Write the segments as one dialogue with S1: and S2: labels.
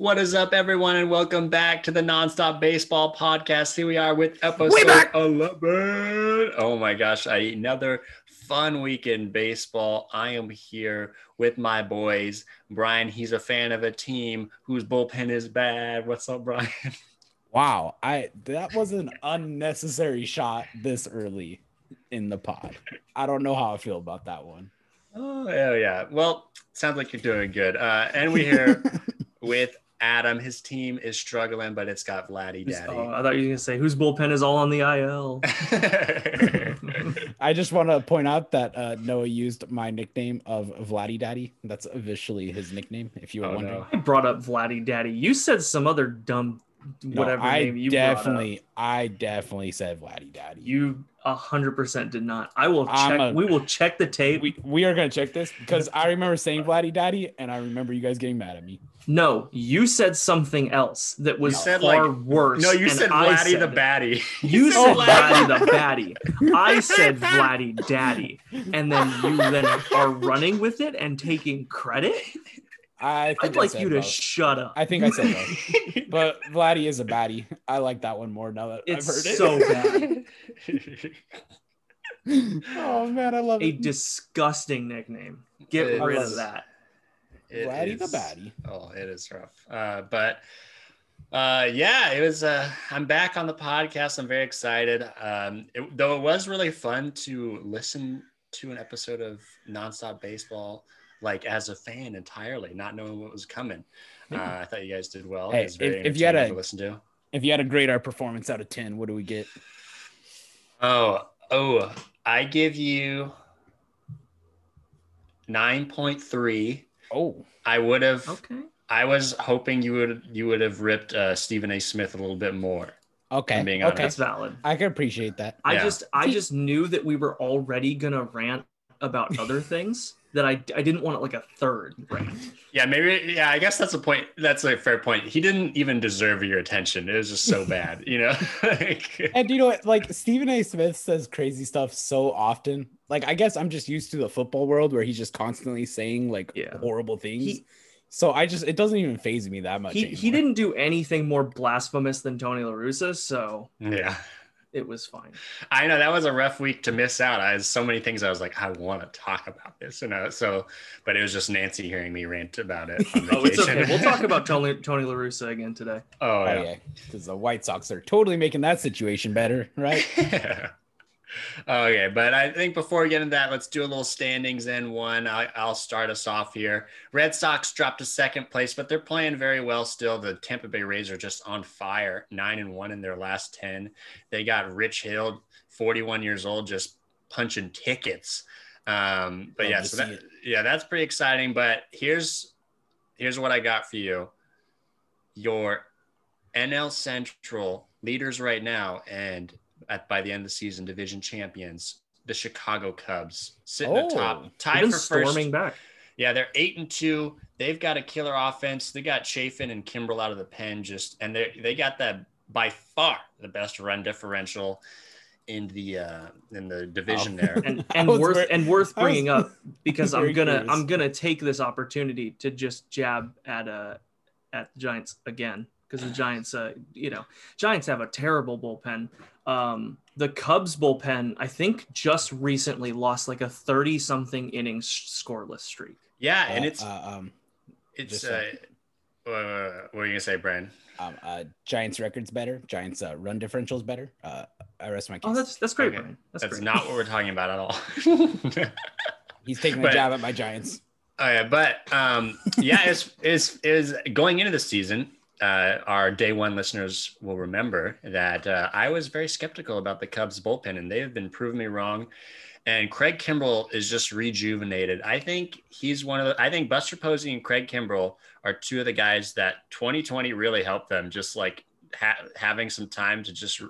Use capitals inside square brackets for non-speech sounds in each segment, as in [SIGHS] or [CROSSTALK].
S1: What is up, everyone, and welcome back to the Nonstop Baseball Podcast. Here we are with episode
S2: back!
S1: 11. Oh my gosh, I, another fun weekend baseball. I am here with my boys. Brian, he's a fan of a team whose bullpen is bad. What's up, Brian? [LAUGHS]
S2: Wow, I that was an unnecessary shot this early in the pod. I don't know how I feel about that one.
S1: Oh, hell yeah. Well, sounds like you're doing good. Uh, and we're here [LAUGHS] with Adam. His team is struggling, but it's got Vladdy Daddy.
S3: oh, I thought you were gonna say whose bullpen is all on the IL. [LAUGHS] [LAUGHS]
S2: I just want to point out that uh, Noah used my nickname of Vladdy Daddy. That's officially his nickname. If you were
S1: Oh,
S2: wondering,
S1: no.
S3: I brought up Vladdy Daddy. You said some other dumb
S2: No,
S3: whatever
S2: I
S3: name you
S2: definitely, I definitely said Vladdy Daddy.
S3: You a hundred percent did not. I will check.
S2: a-
S3: we will check the tape.
S2: we we are gonna check this because I remember saying Vladdy Daddy, and I remember you guys getting mad at me.
S3: No, you said something else that was
S1: You said,
S3: far
S1: like-
S3: worse.
S1: no, you said
S3: I
S1: Vladdy the
S3: said-
S1: Batty. [LAUGHS]
S3: You
S2: said
S3: said Vladdy the Batty. I said [LAUGHS] Vladdy Daddy, and then you then are running with it and taking credit.
S2: I think
S3: I'd
S2: I
S3: like
S2: said
S3: you to shut up.
S2: I think I said both. [LAUGHS] but Vladdy is a baddie. I like that one more now that
S3: It's
S2: I've heard it.
S3: so bad.
S2: oh man, I love
S3: A
S2: it.
S3: A disgusting nickname. Get
S1: It
S3: rid
S2: is.
S3: of that.
S1: It
S2: the
S1: is-
S2: baddie.
S1: Oh, it is rough. Uh, but uh, yeah, it was. Uh, I'm back on the podcast. I'm very excited. Um, it, though it was really fun to listen to an episode of Nonstop Baseball, like as a fan entirely, not knowing what was coming. Uh, I thought you guys did well.
S2: Hey,
S1: it was very
S2: if- if you had a-
S1: to listen to.
S2: If you had a grade our performance out of ten, what do we get?
S1: Oh, oh, I give you nine point three.
S2: Oh,
S1: I would have.
S3: Okay.
S1: I was hoping you would you would have ripped uh, Stephen A. Smith a little bit more.
S2: okay,
S1: being
S2: okay.
S3: That's valid.
S2: I can appreciate that.
S3: I
S1: Yeah.
S3: just I just knew that we were already gonna rant about [LAUGHS] other things that I I didn't want it like a third rant.
S1: Yeah, maybe. Yeah, I guess that's a point. That's a fair point. He didn't even deserve your attention. It was just so [LAUGHS] bad, you know. [LAUGHS] like,
S2: And you know what? Like Stephen A. Smith says crazy stuff so often. Like I guess I'm just used to the football world where he's just constantly saying like
S3: Yeah.
S2: horrible things.
S3: He-
S2: so I just it doesn't even phase me that much.
S3: He he didn't do anything more blasphemous than Tony La Russa, so
S1: yeah,
S3: it was fine.
S1: I know that was a rough week to miss out. I had so many things. I was like, I want to talk about this, you know. So, but it was just Nancy hearing me rant about it. On [LAUGHS]
S3: Oh, it's okay. We'll talk about Tony Tony La Russa again today.
S1: oh
S2: Oh
S1: yeah.
S2: yeah, because the White Sox are totally making that situation better, right? [LAUGHS]
S1: okay, but I think before we get into that, let's do a little standings in one. I, I'll start us off here. Red Sox dropped to second place, but they're playing very well still. The Tampa Bay Rays are just on fire, nine and one in their last 10. They got Rich Hill, 41 years old, just punching tickets. Um, but
S2: Love
S1: yeah, so that, yeah, that's pretty exciting. But here's here's what I got for you. Your NL Central leaders right now, and at by the end of the season, division champions, the Chicago Cubs, sitting
S2: Oh,
S1: atop, tied
S3: been
S1: for first.
S3: storming back.
S1: Yeah, they're eight and two. They've got a killer offense. They got Chafin and Kimbrel out of the pen, just and they they got that by far the best run differential in the uh in the division
S2: Oh.
S1: there. [LAUGHS]
S3: and
S2: I
S3: and
S2: was
S3: worth
S2: very-
S3: and worth
S2: I was
S3: bringing up [LAUGHS] because I'm gonna
S2: curious.
S3: I'm gonna take this opportunity to just jab at uh at the Giants again because the Giants uh you know Giants have a terrible bullpen. Um, the Cubs bullpen I think just recently lost like a 30 something innings scoreless streak.
S1: Yeah, and
S2: Uh,
S1: it's
S2: uh, um,
S1: it's
S2: just
S1: uh, what are you gonna say, Brian?
S2: um, uh, Giants records better. Giants uh, run differentials better. Uh, I rest my case.
S3: Oh, that's that's great,
S1: Okay.
S3: Brian. That's,
S1: That's
S3: great.
S1: not what we're talking about at all. [LAUGHS]
S2: He's taking
S1: but-
S2: a jab at my Giants.
S1: Oh yeah, but um, yeah, is is is going into the season. Uh, our day one listeners will remember that uh, I was very skeptical about the Cubs bullpen, and they have been proving me wrong. And Craig Kimbrel is just rejuvenated. I think he's one of the. I think Buster Posey and Craig Kimbrel are two of the guys that 2020 really helped them. Just like ha- having some time to just,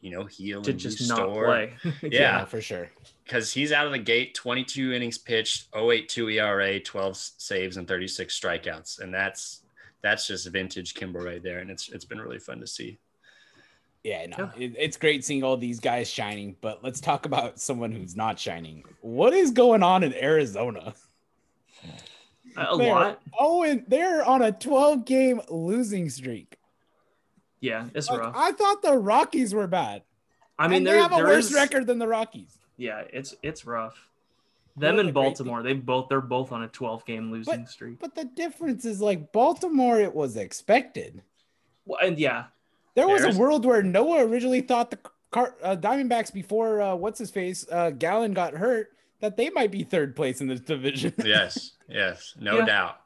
S1: you know, heal
S3: to
S1: and
S3: just
S1: restore.
S3: not play. [LAUGHS]
S1: Yeah.
S2: for sure.
S1: because he's out of the gate 22 innings pitched 082 era 12 saves and 36 strikeouts and that's that's just vintage Kimber right there and it's it's been really fun to see
S2: Yeah, no, It, it's great seeing all these guys shining. But let's talk about someone who's not shining. What is going on in Arizona?
S3: A
S2: They're-
S3: lot.
S2: Oh, and they're on a 12 game losing streak.
S3: Yeah, it's
S2: Like,
S3: rough.
S2: I thought the Rockies were bad.
S3: I mean,
S2: and they have a
S3: there
S2: worse
S3: is-
S2: record than the Rockies.
S3: Yeah, it's it's rough.
S2: What
S3: Them
S2: a
S3: and
S2: great
S3: Baltimore, they both they're both on a 12 game losing streak.
S2: But the difference is like Baltimore, it was expected.
S3: Well, and yeah,
S2: There was a world where Noah originally thought the car, uh, Diamondbacks before uh, what's his face uh, Gallen got hurt that they might be third place in this division. [LAUGHS]
S1: yes, yes, no
S3: Yeah.
S1: doubt.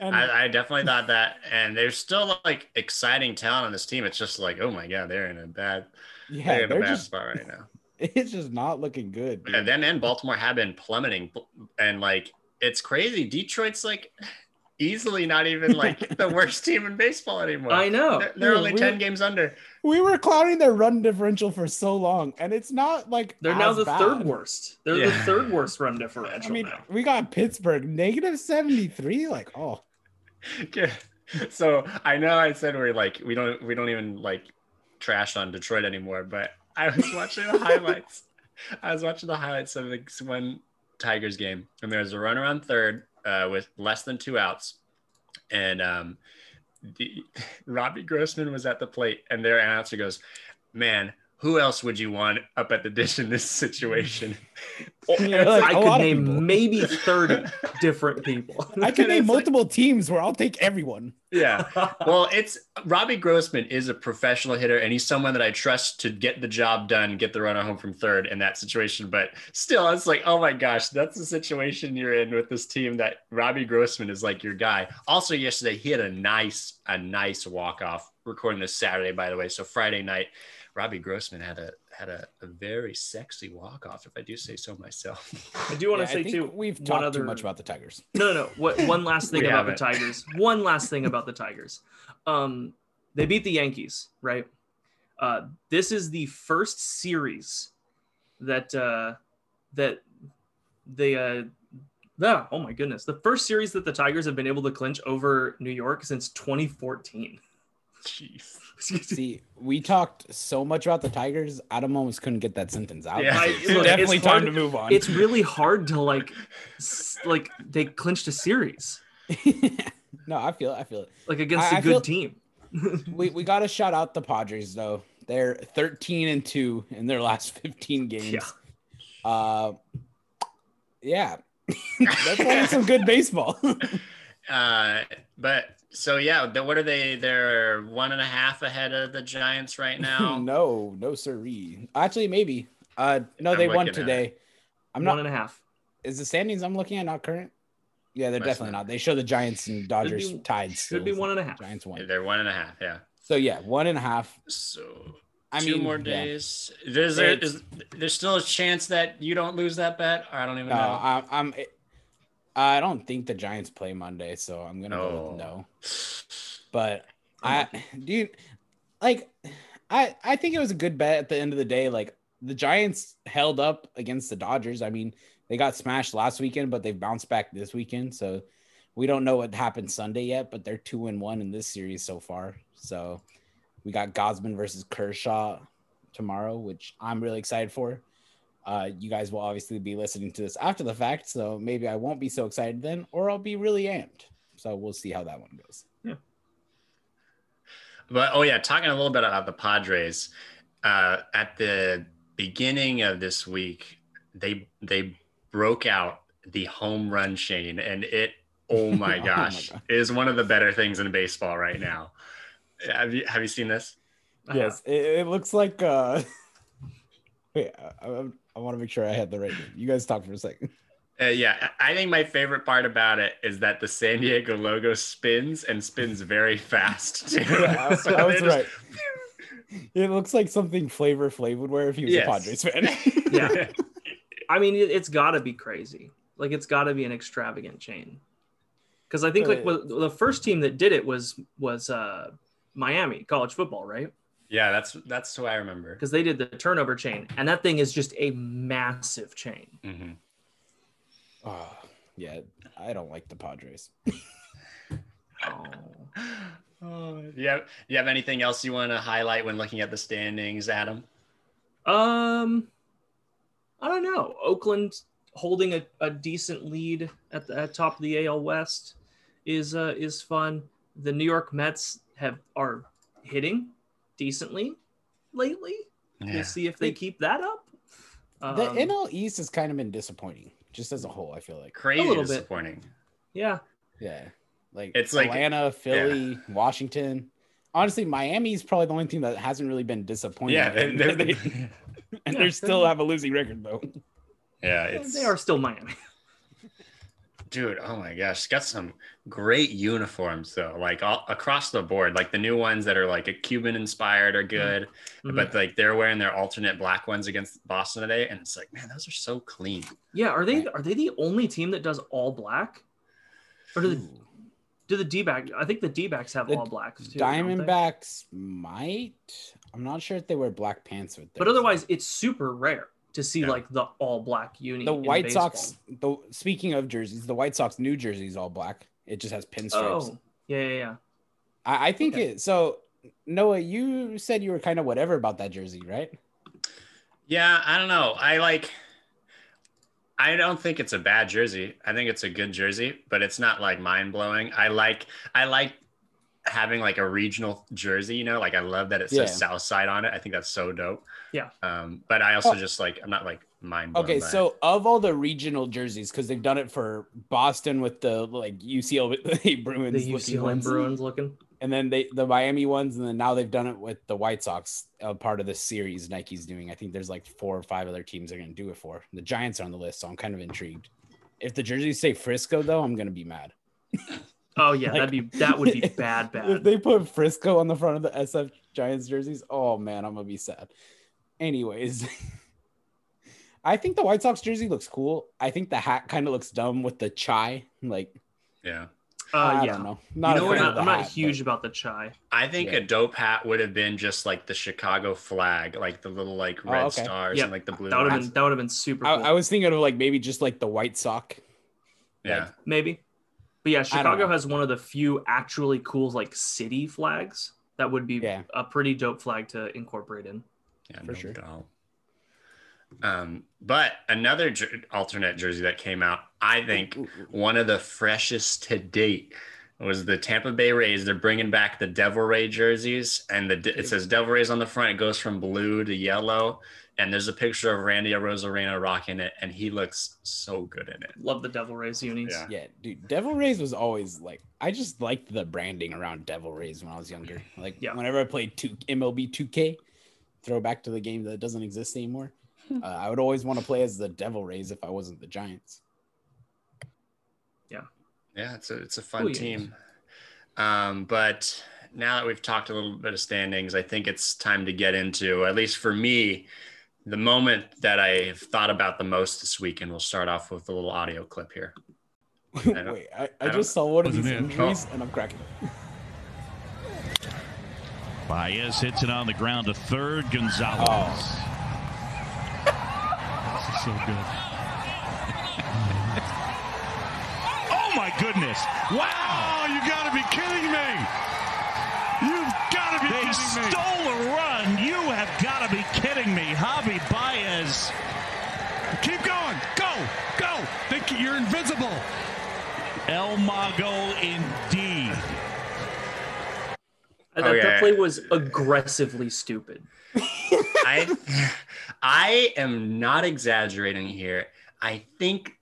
S2: and
S1: I, I definitely thought that, and there's still like exciting talent on this team. It's just like, oh my god, they're in a bad,
S2: yeah,
S1: they're in a
S2: they're
S1: bad
S2: just
S1: spot right now. [LAUGHS]
S2: it's just not looking good. dude.
S1: And then and Baltimore have been plummeting, and like it's crazy. Detroit's like [LAUGHS] easily not even like [LAUGHS] the worst team in baseball anymore.
S3: I know.
S1: They're, they're
S2: Yeah,
S1: only
S2: we-
S1: ten games under.
S2: We were clouding their run differential for so long, and it's not like
S3: They're now the
S2: bad.
S3: third worst. They're the third worst run differential
S2: I mean,
S3: now.
S2: we got Pittsburgh negative 73. Like, oh,
S1: Okay. So I know I said we're like we don't we don't even like trash on Detroit anymore, but I was watching the highlights. I was watching the highlights of this one Tigers game, and there was a runner on third uh, with less than two outs, and um, the, [LAUGHS] Robbie Grossman was at the plate, and their announcer goes, "Man, who else would you want up at the dish in this situation?" [LAUGHS]
S2: You're like,
S3: I
S2: a
S3: could name maybe [LAUGHS] 30 different people. [LAUGHS]
S2: I
S1: could
S2: name
S1: it's like-
S2: multiple teams where I'll take everyone.
S1: yeah. Well, it's Robbie Grossman is a professional hitter, and he's someone that I trust to get the job done, get the runner home from third in that situation. But still, it's like, oh my gosh, that's the situation you're in with this team. That Robbie Grossman is like your guy. Also, yesterday he had a nice, a nice walk off. Recording this Saturday, by the way. So Friday night, Robbie Grossman had a had a, a very sexy walk off, if I do say so myself. [LAUGHS]
S3: I do want to
S2: Yeah, I
S3: say
S2: think
S3: too.
S2: we've
S3: one
S2: talked
S3: other-
S2: too much about the Tigers. [LAUGHS]
S3: No, no, no. What one last thing about the
S1: haven't.
S3: Tigers? One last thing about the Tigers. Um, they beat the Yankees, right? Uh, this is the first series that uh, that they uh, yeah, oh my goodness, the first series that the Tigers have been able to clinch over New York since 2014.
S1: Jeez. [LAUGHS]
S2: See, we talked so much about the Tigers. Adam almost couldn't get that sentence out.
S1: Yeah.
S2: So
S1: I-
S2: it's
S3: look,
S2: definitely
S3: it's
S2: time
S3: hard-
S2: to move on.
S3: It's really hard to like, like they clinched a series [LAUGHS]
S2: no, I feel it. I feel it.
S3: like against
S2: I-
S3: a
S2: I
S3: good
S2: feel-
S3: team. [LAUGHS]
S2: We we got to shout out the Padres though. They're 13 and 2 in their last 15 games.
S3: Yeah.
S2: Uh yeah. They're playing some good baseball.
S1: Uh, but so yeah, the, what are they? They're one and a half ahead of the Giants right [LAUGHS] now.
S2: no, no siree. Actually, maybe. Uh no,
S1: I'm
S2: they won today. I'm
S3: One
S2: not one
S3: and a half.
S2: is the standings I'm looking at not current? Yeah, they're
S1: Must
S2: definitely
S1: not.
S2: not. They show the Giants and Dodgers
S3: be-
S2: tied.
S3: Should
S2: still.
S3: be one and a half.
S2: Giants won.
S1: They're one and a half. Yeah.
S2: So yeah, one and a half.
S1: So
S2: I
S1: two
S2: mean,
S1: more days. Is there
S2: It's-
S1: is there's still a chance that you don't lose that bet? Or I don't even
S2: No,
S1: know.
S2: I, I'm. I don't think the Giants play Monday, so I'm gonna go
S1: Oh.
S2: with no. But I, dude, like, I I think it was a good bet at the end of the day. Like the Giants held up against the Dodgers. I mean, they got smashed last weekend, but they've bounced back this weekend. So we don't know what happened Sunday yet, but they're two and one in this series so far. So we got Gausman versus Kershaw tomorrow, which I'm really excited for. Uh, you guys will obviously be listening to this after the fact, so maybe I won't be so excited then, or I'll be really amped. So we'll see how that one goes. Yeah.
S1: But oh yeah, talking a little bit about the Padres. Uh, at the beginning of this week, they they broke out the home run chain, and it oh [LAUGHS] my
S2: Oh my
S1: gosh
S2: God.
S1: is one of the better things in baseball right now. Have you have you seen this?
S3: I have.
S2: it, it looks like. uh [LAUGHS] Wait, I, I, I want to make sure I had the right. Name. You guys talk for a second. [LAUGHS]
S1: Uh, yeah, I I think my favorite part about it is that the San Diego logo spins and spins very fast. Too. [LAUGHS]
S2: Yeah, I, [LAUGHS]
S1: So
S2: I was
S1: they're just-
S2: right. It looks like something Flavor Flav would wear if he was
S1: Yes.
S2: a Padres fan.
S3: Yeah. I mean, it, it's got to be crazy. Like, it's got to be an extravagant chain. Because I think like
S2: Uh,
S3: well, the first team that did it was was uh, Miami college football, right?
S1: Yeah, that's that's who I remember.
S3: Because they did the turnover chain, and that thing is just a massive chain.
S1: hmm
S2: oh, yeah, I don't like the Padres. [LAUGHS]
S3: Oh.
S1: Oh, yeah. You have anything else you want to highlight when looking at the standings, Adam?
S3: Um, I don't know. Oakland, holding a, a decent lead at the at top of the AL West is uh, is fun. The New York Mets have are hitting decently lately.
S1: Yeah.
S3: We'll see if they keep that up.
S2: The
S3: Um,
S2: NL East has kind of been disappointing, just as a whole. I feel like,
S1: Crazy
S3: A little bit.
S1: disappointing.
S3: yeah,
S2: yeah, like
S1: It's like-
S2: Atlanta, Philly, Washington. Honestly, Miami's probably the only team that hasn't really been disappointing.
S1: Yeah,
S2: and
S1: they're-
S2: they, [LAUGHS] and they [LAUGHS] [LAUGHS] still have a losing record though.
S1: yeah, it's
S3: they are still Miami.
S1: Dude. Oh my gosh, got some great uniforms though, like all across the board. Like the new ones that are like a Cuban inspired are good,
S3: Mhm.
S1: but like they're wearing their alternate black ones against Boston today, and it's like, man, those are so clean.
S3: Yeah, are they are they the only team that does all black? Or do the do the D back? I think the D backs have
S2: The
S3: all blacks too. don't?
S2: Diamondbacks might. I'm not sure if they wear black pants with.
S3: Them.
S2: But
S3: otherwise, it's super rare to see
S1: Yeah.
S3: like the all black uni.
S2: the White
S3: baseball.
S2: Sox. The speaking of jerseys, the White Sox new jersey is all black. It just has pinstripes.
S3: Oh, yeah, yeah, yeah.
S2: I, I think
S3: Okay.
S2: it. So Noah, you said you were kind of whatever about that jersey, right?
S1: Yeah, I don't know. I like. I don't think it's a bad jersey. I think it's a good jersey, but it's not like mind blowing. I like. I like having like a regional jersey. You know, like I love that it says
S2: Yeah.
S1: South Side on it. I think that's so dope.
S3: Yeah.
S1: Um, but I also
S2: Oh.
S1: just like I'm not like mind blown.
S2: Okay,
S1: by it.
S2: so of all the regional jerseys, because they've done it for Boston with the like UCLA [LAUGHS] Bruins
S3: The
S2: looking
S3: UCLA
S2: ones,
S3: Bruins looking.
S2: and then they the Miami ones, and then now they've done it with the White Sox, uh, part of the series Nike's doing. I think there's like four or five other teams they're gonna do it for. The Giants are on the list, so I'm kind of intrigued. If the jerseys say Frisco, though, I'm gonna be mad. [LAUGHS]
S3: Oh yeah,
S2: Like-
S3: that'd be that would be bad, [LAUGHS] bad.
S2: If they put Frisco on the front of the SF Giants jerseys, oh man, I'm gonna be sad. Anyways, [LAUGHS] I think the White Sox jersey looks cool. I think the hat kind of looks dumb with the chai. Like,
S1: yeah.
S3: Uh,
S2: I
S3: yeah,
S2: don't know. Not
S1: know what?
S3: I'm
S2: of
S3: not,
S2: the
S3: I'm not
S2: hat,
S3: huge
S2: but-
S3: about the chai.
S1: I think
S2: Yeah.
S1: a dope hat would have been just like the Chicago flag, like the little like red
S2: Oh, okay.
S1: stars
S3: Yeah,
S1: and like the blue.
S3: That would have been that would have been super.
S2: I,
S3: Cool.
S2: I was thinking of like maybe just like the white sock.
S1: yeah.
S3: maybe. But yeah, Chicago has one of the few actually cool like city flags that would be
S2: Yeah.
S3: a pretty dope flag to incorporate in.
S1: Yeah,
S2: For
S1: no
S2: sure.
S1: doubt. Um, but another jer- alternate jersey that came out, I think
S2: Ooh, ooh, ooh.
S1: one of the freshest to date was the Tampa Bay Rays. They're bringing back the Devil Ray jerseys, and the it says Devil Rays on the front. It goes from blue to yellow, and there's a picture of Randy Arozarena rocking it, and he looks so good in it.
S3: Love the Devil Rays unis.
S1: Yeah.
S2: Yeah, dude, Devil Rays was always like I just liked the branding around Devil Rays when I was younger. Like
S3: Yeah.
S2: whenever I played two MLB 2K, throwback to the game that doesn't exist anymore. uh, I would always want to play as the Devil Rays if I wasn't the Giants.
S1: Yeah, yeah, it's a it's a fun
S3: Cool
S1: team. Um, but now that we've talked a little bit of standings, I think it's time to get into, at least for me, the moment that I've thought about the most this week, and we'll start off with a little audio clip here. don't- [LAUGHS]
S2: Wait, I, I,
S1: I
S2: just saw one of these
S4: Wasn't it?
S2: injuries oh. and I'm cracking.
S4: Baez [LAUGHS] hits it on the ground to third. Gonzalez.
S2: Oh.
S4: This is so good. [LAUGHS] oh my goodness! Wow! Oh, you got to be kidding me!
S5: They
S4: kidding me!
S5: stole a run. You have got to be kidding me. Javi Baez.
S4: Keep going! Go! Go! Think you're invincible!
S5: El Mago indeed.
S3: That,
S1: Okay.
S3: that play was aggressively stupid. [LAUGHS]
S1: I I am not exaggerating here. I think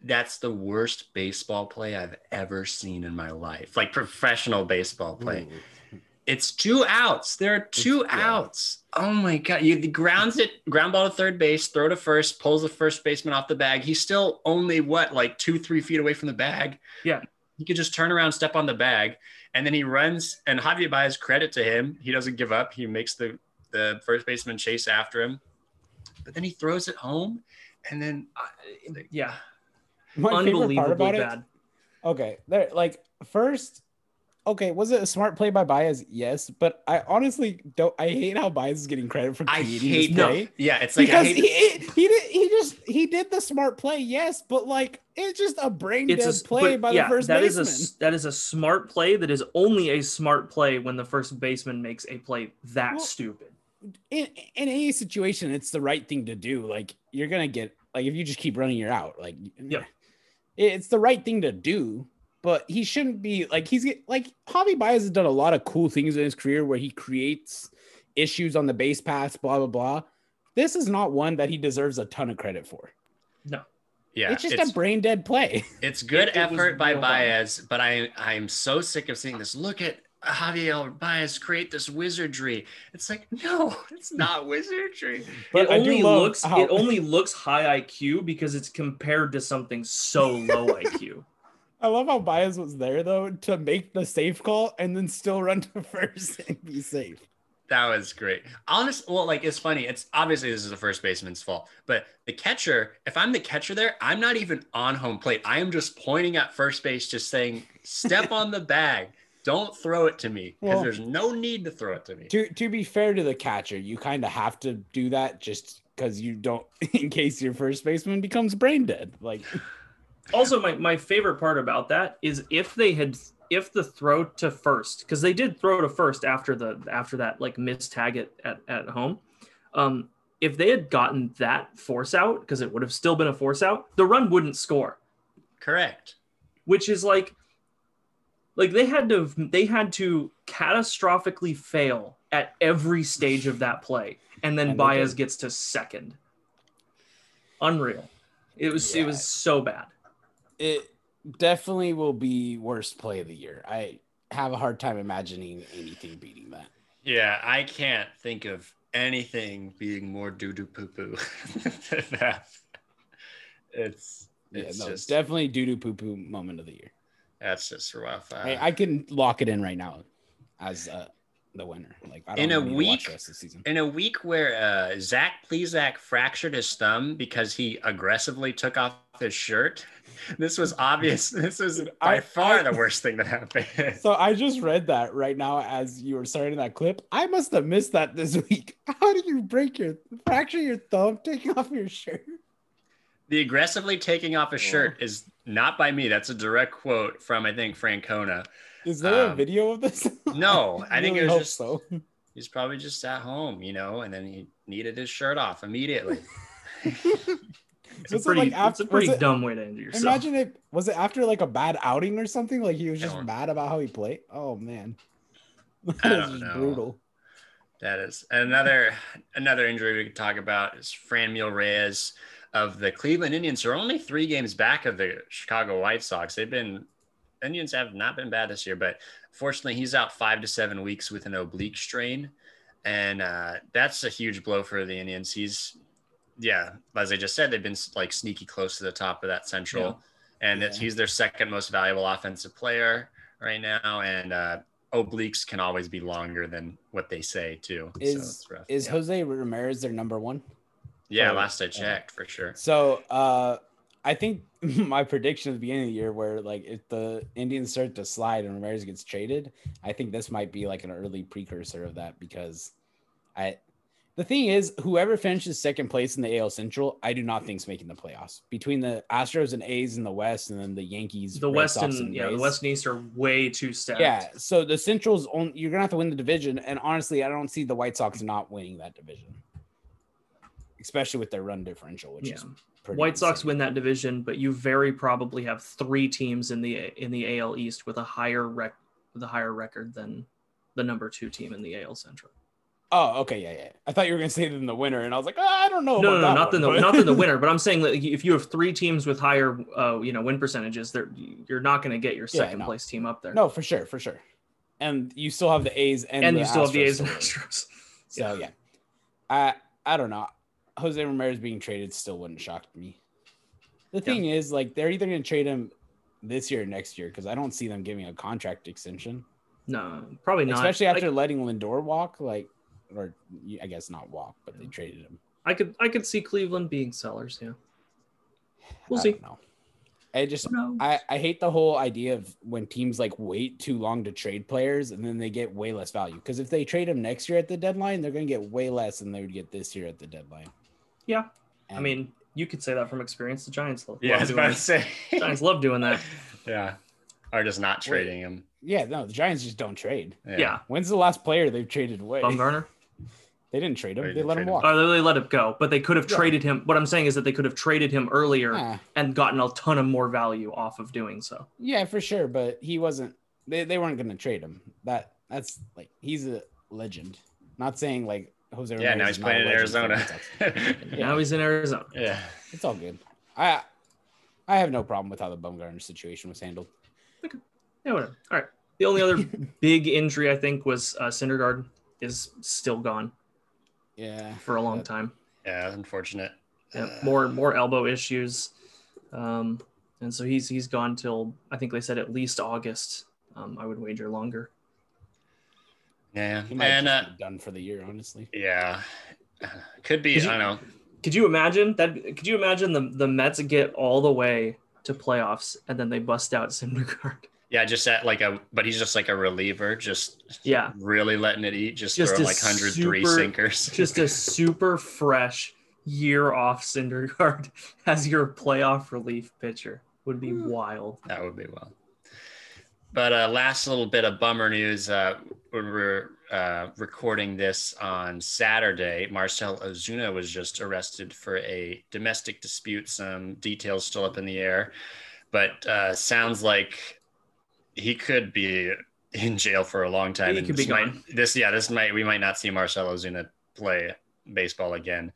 S1: that's the worst baseball play I've ever seen in my life. Like professional baseball play. It's two outs. There are two
S2: It's- yeah.
S1: outs. Oh my god! You grounds it, ground ball to third base, throw to first, pulls the first baseman off the bag. He's still only what, like two, three feet away from the bag.
S3: Yeah.
S1: he could just turn around, step on the bag, and then he runs. And Javier Baez, credit to him, he doesn't give up. He makes the the first baseman chase after him, but then he throws it home, and then uh,
S3: Yeah, [LAUGHS]
S2: My
S3: unbelievably
S2: about it
S3: bad.
S2: Okay, there like first, okay, was it a smart play by Baez? Yes, but I honestly don't. I hate how Baez is getting credit for
S1: I hate
S2: this
S1: no,
S2: play
S1: yeah, it's like I
S2: because
S1: hate,
S2: he he did he just he did the smart play, yes, but like it's just a brain dead
S3: a
S2: play by
S3: yeah,
S2: the first
S3: that is
S2: baseman.
S3: a s- that is a smart play. That is only a smart play when the first baseman makes a play that
S2: Well,
S3: stupid.
S2: in in any situation, it's the right thing to do. Like you're gonna get Like if you just keep running, you're out. Like
S3: Yep.
S2: it's the right thing to do, but he shouldn't be like he's like Javi Baez has done a lot of cool things in his career where he creates issues on the base paths, blah blah blah. This is not one that he deserves a ton of credit for.
S3: No.
S1: Yeah,
S2: it's just a brain dead play.
S1: It's good
S3: It- it
S1: effort by
S3: real bad.
S1: Baez, but I I'm so sick of seeing this. Look at Javier Baez create this wizardry. It's like [LAUGHS] no, it's not wizardry.
S2: But
S3: it only looks
S2: how-
S3: it only looks high IQ because it's compared to something so low IQ. [LAUGHS]
S2: I love how Baez was there though to make the safe call and then still run [LAUGHS] to first and be safe.
S1: That was great. Honest, well, like it's funny. It's obviously this is the first baseman's fault, but the catcher, if I'm the catcher there, I'm not even on home plate. I am just pointing at first base, just saying, step on the bag. Don't throw it to me because
S2: Well-
S1: there's no need to throw it to me.
S2: To to be fair to the catcher, you kind of have to do that just because you don't, [LAUGHS] in case your first baseman becomes brain dead. Like
S3: Also, my, my favorite part about that is if they had if the throw to first, because they did throw to first after the after that like missed tag at, at, at home. Um, if they had gotten that force out, because it would have still been a force out, the run wouldn't score.
S1: Correct.
S3: which is like like they had to they had to catastrophically fail at every stage of that play and then
S2: And
S3: Baez gets to second unreal it was it was so bad
S2: it definitely will be worst play of the year. I have a hard time imagining anything beating that.
S1: Yeah, I can't think of anything being more doo doo poo poo [LAUGHS] than that. It's
S2: Yeah,
S1: it's
S2: no,
S1: just
S2: definitely doo doo poo poo moment of the year.
S1: that's just rough. Uh,
S2: I, I can lock it in right now as uh, the winner. Like I don't
S1: In a
S2: need watch
S1: week-
S2: the rest of the season.
S1: in a week where uh, Zach Plesac fractured his thumb because he aggressively took off his shirt, this was obvious. [LAUGHS] This was by
S2: I-
S1: far
S2: I-
S1: the worst thing that happened. [LAUGHS]
S2: So I just read that right now as you were starting that clip. I must have missed that this [LAUGHS] week. How do you break your fracture your thumb taking off your shirt?
S1: the aggressively taking off his shirt is not by me. That's a direct quote from I think Francona.
S2: Is there a
S1: Um,
S2: video of this?
S1: No, [LAUGHS] I think it was just
S2: so.
S1: he's probably just at home, you know, and then he needed his shirt off immediately. [LAUGHS] [LAUGHS]
S3: it's a pretty
S2: like after-
S3: it's a pretty
S2: was it-
S3: dumb way to end yourself
S2: Imagine it was it after like a bad outing or something? Like he was just mad about how he played. Oh man,
S1: I
S2: That is
S1: don't
S2: just
S1: know.
S2: brutal.
S1: That is another another injury we could talk about is Franmil Reyes of the Cleveland Indians. Who are only three games back of the Chicago White Sox. They've been Indians have not been bad this year, but fortunately he's out five to seven weeks with an oblique strain, and uh, that's a huge blow for the Indians. He's yeah, as I just said, they've been like sneaky close to the top of that central, and it's,
S2: Yeah.
S1: he's their second most valuable offensive player right now, and uh, obliques can always be longer than what they say too.
S2: Is
S1: it's rough.
S2: is
S1: yeah.
S2: Jose Ramirez their number one?
S1: yeah,
S2: for-
S1: last I checked for sure.
S2: So uh I think [LAUGHS] my prediction at the beginning of the year where like if the Indians start to slide and Ramirez gets traded, I think this might be like an early precursor of that because I the thing is whoever finishes second place in the AL Central, I do not think is making the playoffs. Between the Astros and A's in the West and then the Yankees,
S3: the
S2: Red
S3: west
S2: Sox,
S3: and yeah the west and east are way too stacked.
S2: Yeah, so the Central's on you're gonna have to win the division, and honestly, I don't see the White Sox not winning that division, especially with their run differential, which
S3: Yeah.
S2: is pretty
S3: White Sox win that division, but you very probably have three teams in the in the AL East with a higher rec with a higher record than the number two team in the AL Central.
S2: Oh, okay, yeah, yeah. I thought you were gonna say them the winner, and I was like, "Ah, I don't know.
S3: No, no, no, not
S2: one,
S3: the
S2: but-
S3: not the [LAUGHS] winner, but I'm saying that if you have three teams with higher, uh, you know, win percentages, they're you're not going to get your
S2: Yeah,
S3: second
S2: no.
S3: place team up there.
S2: no, for sure, for sure. And you still have the A's and,
S3: and you still have the A's and. Astros.
S2: So [LAUGHS] yeah, I I don't know. Jose Ramirez being traded still wouldn't shock me. The thing is, like, they're either gonna trade him this year or next year because I don't see them giving a contract extension.
S3: No, probably not.
S2: especially
S3: Like,
S2: after letting Lindor walk, like, or I guess not walk, but they traded him.
S3: I could I could see Cleveland being sellers. Yeah, we'll
S2: I
S3: see.
S2: don't. I just I, I hate the whole idea of when teams like wait too long to trade players and then they get way less value. Because if they trade them next year at the deadline, they're gonna get way less than they would get this year at the deadline.
S3: Yeah, I mean, you could say that from experience. The Giants love,
S1: Yeah, I
S3: love
S1: was
S3: doing
S1: about to
S3: that.
S1: say.
S3: Giants love doing that. [LAUGHS]
S1: yeah, or just not trading him.
S2: yeah, no, the Giants just don't trade.
S3: Yeah, yeah.
S2: When's the last player they've traded away?
S3: Bumgarner.
S2: They didn't trade him.
S1: They
S2: They, let
S1: trade
S2: him
S1: him.
S2: walk.
S3: Oh, they let him go, but they could have
S2: Yeah.
S3: traded him. What I'm saying is that they could have traded him earlier
S2: Yeah.
S3: and gotten a ton of more value off of doing so.
S2: Yeah, for sure. But he wasn't. They, they weren't going to trade him. That that's like he's a legend. Not saying like Jose.
S1: Yeah, now he's playing in
S2: legend for the
S1: Arizona. [LAUGHS]
S3: Now he's in Arizona.
S1: yeah.
S2: It's all good. I I have no problem with how the Bumgarner situation was handled.
S3: Yeah, whatever. All right. The only other [LAUGHS] big injury I think was uh, Syndergaard is still gone
S2: Yeah.
S3: for a long time.
S1: Yeah, unfortunate.
S3: Yeah,
S1: Uh,
S3: more more elbow issues, um, and so he's he's gone till I think they said at least August. Um, I would wager longer.
S1: Yeah,
S2: He might
S1: and uh,
S2: be done for the year, honestly.
S1: yeah, [SIGHS] could be.
S3: Did you-
S1: I don't know.
S3: Could you imagine that? Could you imagine the the Mets get all the way to playoffs and then they bust out [LAUGHS] Syndergaard?
S1: Yeah, just at like a, but he's just like a reliever, just
S3: Yeah,
S1: really letting it eat, just,
S3: Just
S1: throwing like 103
S3: super-
S1: sinkers. [LAUGHS]
S3: just a super fresh year off Syndergaard [LAUGHS] as your playoff relief pitcher would be wild.
S1: That would be well. But uh, last little bit of bummer news. Uh, when we're uh, recording this on Saturday, Marcell Ozuna was just arrested for a domestic dispute. Some details still up in the air, but uh, sounds like he could be in jail for a long time.
S3: He could
S1: this
S3: be
S1: might,
S3: gone.
S1: this, yeah, this might we might not see Marcell Ozuna play baseball again.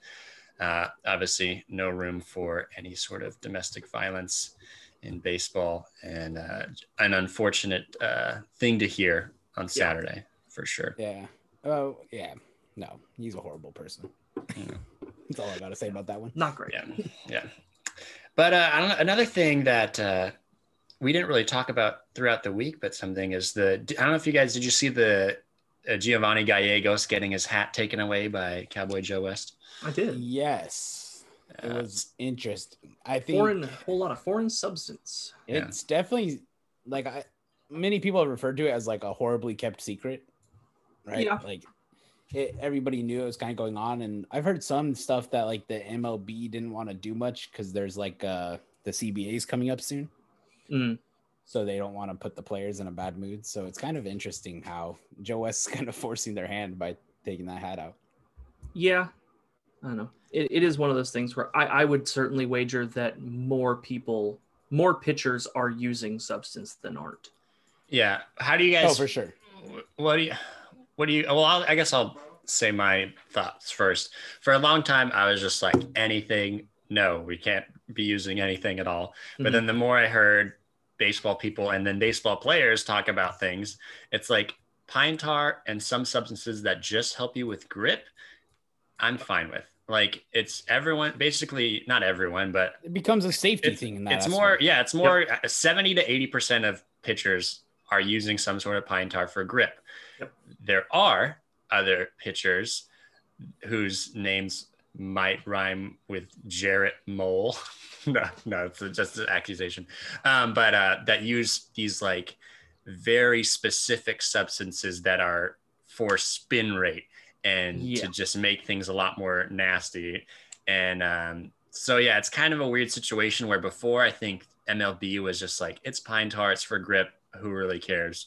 S1: Uh, obviously, no room for any sort of domestic violence in baseball, and uh, an unfortunate uh, thing to hear on Saturday for sure.
S2: Yeah. Oh, yeah. No, he's a horrible person.
S1: Yeah. [LAUGHS]
S2: That's all I got to say about that one.
S3: Not great.
S1: Yeah, yeah. But uh, I don't know, another thing that uh, we didn't really talk about throughout the week, but something is the I don't know if you guys did you see the uh, Giovanni Gallegos getting his hat taken away by Cowboy Joe West?
S3: I did.
S2: Yes. It
S1: Uh,
S2: was interesting. I think
S3: Foreign, a whole lot of foreign substance.
S1: Yeah.
S2: it's definitely like I many people have referred to it as like a horribly kept secret, right?
S3: Yeah.
S2: Like it, everybody knew it was kind of going on, and I've heard some stuff that like the MLB didn't want to do much because there's like uh the CBA's coming up soon,
S3: Mm.
S2: so they don't want to put the players in a bad mood. So it's kind of interesting how Joe West is [LAUGHS] kind of forcing their hand by taking that hat out.
S3: Yeah, I don't know. It, it is one of those things where I, I would certainly wager that more people, more pitchers are using substance than aren't.
S1: yeah. How do you guys?
S2: Oh, for sure.
S1: what do you what do you well I'll, i guess i'll say my thoughts first for a long time i was just like anything no we can't be using anything at all but
S3: Mhm.
S1: then the more i heard baseball people and then baseball players talk about things it's like pine tar and some substances that just help you with grip i'm fine with like it's everyone basically not everyone but
S2: It becomes a safety
S1: it's,
S2: thing in that.
S1: it's
S2: aspect.
S1: more yeah it's more uh 70 to 80 percent of pitchers are using some sort of pine tar for grip
S3: Yep.
S1: there are other pitchers whose names might rhyme with jarrett mole [LAUGHS] no no it's just an accusation um, but uh, that use these like very specific substances that are for spin rate and
S3: Yeah.
S1: to just make things a lot more nasty and um, so yeah, it's kind of a weird situation where before I think MLB was just like it's pine tar, it's for grip, who really cares?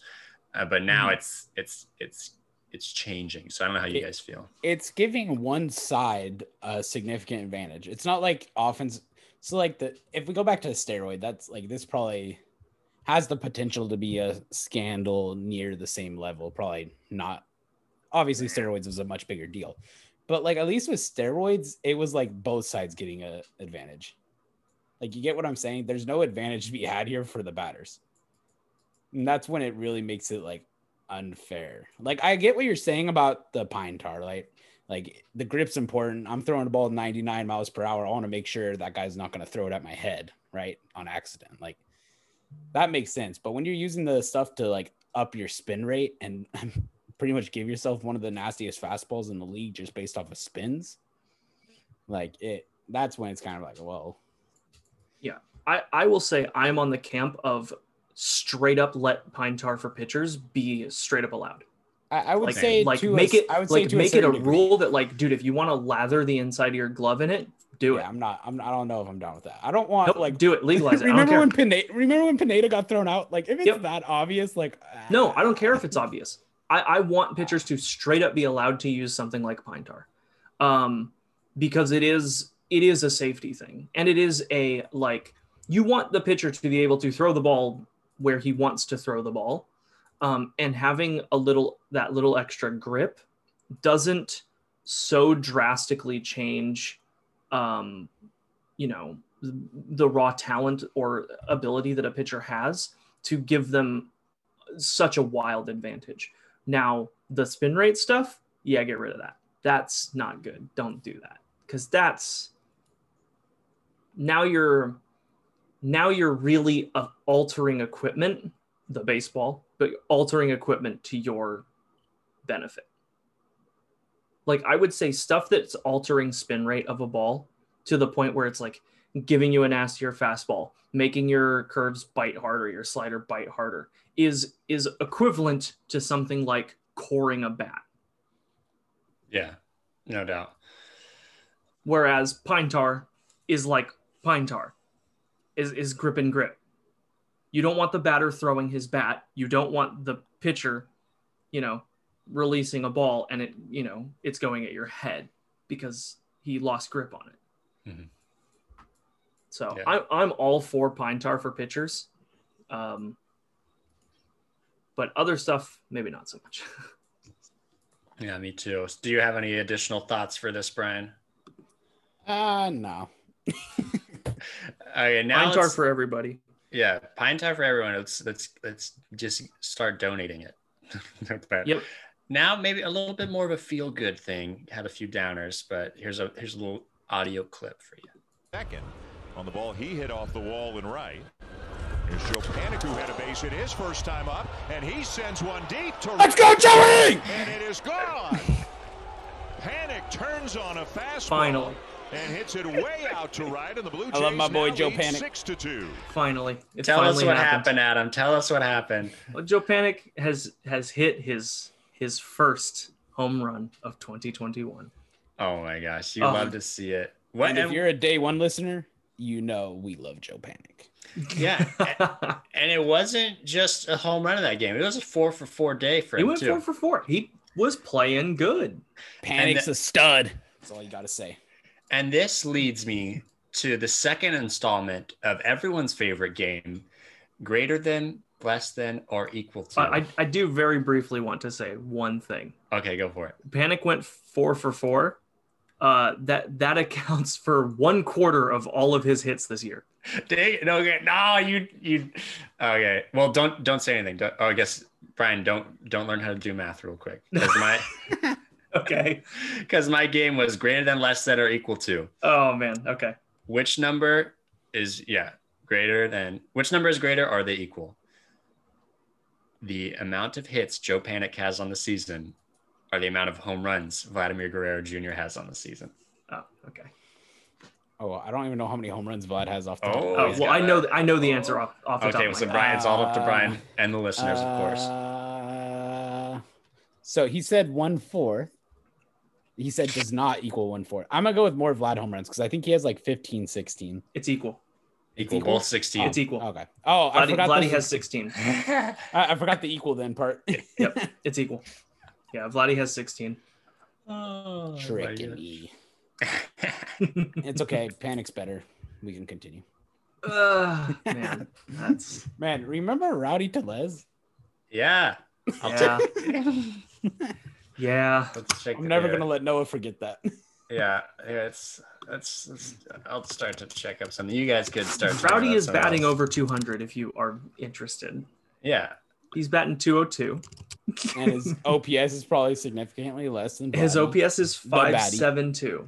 S1: Uh, but now
S3: Mhm.
S1: it's it's it's it's changing. So I don't know how you
S2: It-
S1: guys feel.
S2: it's giving one side a significant advantage. It's not like offense. So like the if we go back to the steroid, that's like this probably has the potential to be a scandal near the same level. Probably not. Obviously, steroids was a much bigger deal, but like at least with steroids, it was like both sides getting an advantage. Like you get what I'm saying? There's no advantage to be had here for the batters. And that's when it really makes it like unfair. Like I get what you're saying about the pine tar, like like the grip's important. I'm throwing the ball 99 miles per hour. I want to make sure that guy's not going to throw it at my head, right? On accident. Like that makes sense. But when you're using the stuff to like up your spin rate and [LAUGHS] pretty much give yourself one of the nastiest fastballs in the league just based off of spins, like it that's when it's kind of like, well, Yeah.
S3: I, I will say I'm on the camp of straight up let pine tar for pitchers be straight up allowed.
S2: I, I would
S3: Like,
S2: say
S3: like make
S2: a,
S3: it
S2: I would say
S3: like make it a
S2: degree.
S3: rule that like, dude, if you want to lather the inside of your glove in it, do
S2: yeah,
S3: it.
S2: I'm not. I'm. I don't know if I'm down with that. I don't want
S3: Nope,
S2: like.
S3: do it. Legalize it.
S2: Remember when Pineda? Remember when Pineda got thrown out? Like if it's
S3: Yep.
S2: that obvious, like
S3: No, ah. I don't care if it's obvious. I, I want pitchers to straight up be allowed to use something like pine tar, um, because it is it is a safety thing, and it is a like you want the pitcher to be able to throw the ball where he wants to throw the ball, um, and having a little that little extra grip doesn't so drastically change, um, you know, the raw talent or ability that a pitcher has to give them such a wild advantage. Now, the spin rate stuff, yeah, get rid of that. That's not good. Don't do that because that's now you're now you're really uh, altering equipment, the baseball, but altering equipment to your benefit. Like I would say stuff that's altering spin rate of a ball to the point where it's like giving you a nastier fastball, making your curves bite harder, your slider bite harder is is equivalent to something like coring a bat.
S1: Yeah, no doubt.
S3: Whereas pine tar is like pine tar, is is grip and grip. You don't want the batter throwing his bat. You don't want the pitcher, you know, releasing a ball and it, you know, it's going at your head because he lost grip on it.
S1: Mhm.
S3: So
S1: Yeah.
S3: I'm I'm all for pine tar for pitchers. Um, but other stuff, maybe not so much. [LAUGHS]
S1: Yeah, me too. Do you have any additional thoughts for this, Brian?
S2: Uh no. [LAUGHS]
S1: Okay, now
S3: pine tar for everybody.
S1: yeah, pine tar for everyone. Let's let's let's just start donating it. [LAUGHS] But
S3: Yep.
S1: Now maybe a little bit more of a feel good thing. Had a few downers, but here's a here's a little audio clip for you.
S6: second on the ball he hit off the wall and right. Here's Joe Panik who had a base hit his first time up, and he sends one deep to
S2: Let's go, Joey!
S6: and it is gone. Panik turns on a fastball
S3: Finally.
S6: and hits it way out to right, and the Blue Jays
S2: I love my boy Joe Panik.
S6: six to two.
S3: Finally, it
S1: Tell us what
S3: happened.
S1: happened, Adam. Tell us what happened.
S3: Well, Joe Panik has has hit his his first home run of 2021.
S1: Oh my gosh, you
S3: Oh.
S1: love to see it. What?
S2: And if you're a day one listener, you know we love Joe Panik.
S1: yeah, [LAUGHS] and it wasn't just a home run in that game. It was a four for four day for
S3: he
S1: him
S3: went
S1: too.
S3: four for four. He was playing good.
S2: Panik's
S1: the-
S2: a stud. That's all you gotta say.
S1: And this leads me to the second installment of everyone's favorite game greater than, less than, or equal to.
S3: I, I, I do very briefly want to say one thing.
S1: okay, go for it.
S3: Panik went four for four. Uh, that that [LAUGHS] accounts for one quarter of all of his hits this year.
S1: Dang. No, okay. no, you, you, okay. Well, don't, don't say anything. Don't, oh, I guess, Brian, don't, don't learn how to do math real quick. My, [LAUGHS]
S3: Okay. [LAUGHS]
S1: because my game was greater than, less than, or equal to.
S3: Oh man. Okay.
S1: Which number is, yeah, greater than, which number is greater? Or are they equal? The amount of hits Joe Panik has on the season are the amount of home runs Vladimir Guerrero Jr. has on the season.
S3: Oh. Okay.
S2: Oh, I don't even know how many home runs Vlad has off the top.
S1: Oh,
S3: Oh, well, I know
S1: that.
S3: I know the answer off, off the top
S1: Okay,
S3: of my
S1: so. Brian, it's all up to
S2: Uh,
S1: Brian and the listeners, of course.
S2: Uh, so he said one fourth. He said does not equal one fourth. I'm gonna go with more Vlad home runs because I think he has like 15, 16.
S3: It's equal.
S1: Equal,
S2: equal?
S1: both 16.
S3: It's equal.
S2: Okay. Oh, I
S3: Vladdy,
S2: forgot.
S3: Vladdy has 16. [LAUGHS]
S2: I, I forgot the equal then part.
S3: Yep, it's equal. [LAUGHS] Yeah, Vladdy has 16.
S1: oh,
S2: Tricking me. [LAUGHS] It's okay. Panik's better. We can continue.
S3: Ugh, man, [LAUGHS] that's
S2: Man, remember Rowdy Tellez?
S1: yeah. I'll
S3: yeah,
S1: take [LAUGHS]
S3: yeah.
S1: Let's check.
S2: I'm never
S1: yeah.
S2: gonna let Noah forget that.
S1: Yeah, yeah, it's that's. it's- I'll start to check up something. You guys could start.
S3: Rowdy is batting
S1: else.
S3: over 200 if you are interested.
S1: Yeah,
S3: He's batting 202.
S2: and his [LAUGHS] OPS is probably significantly less than
S3: His OPS is
S2: But
S3: 572.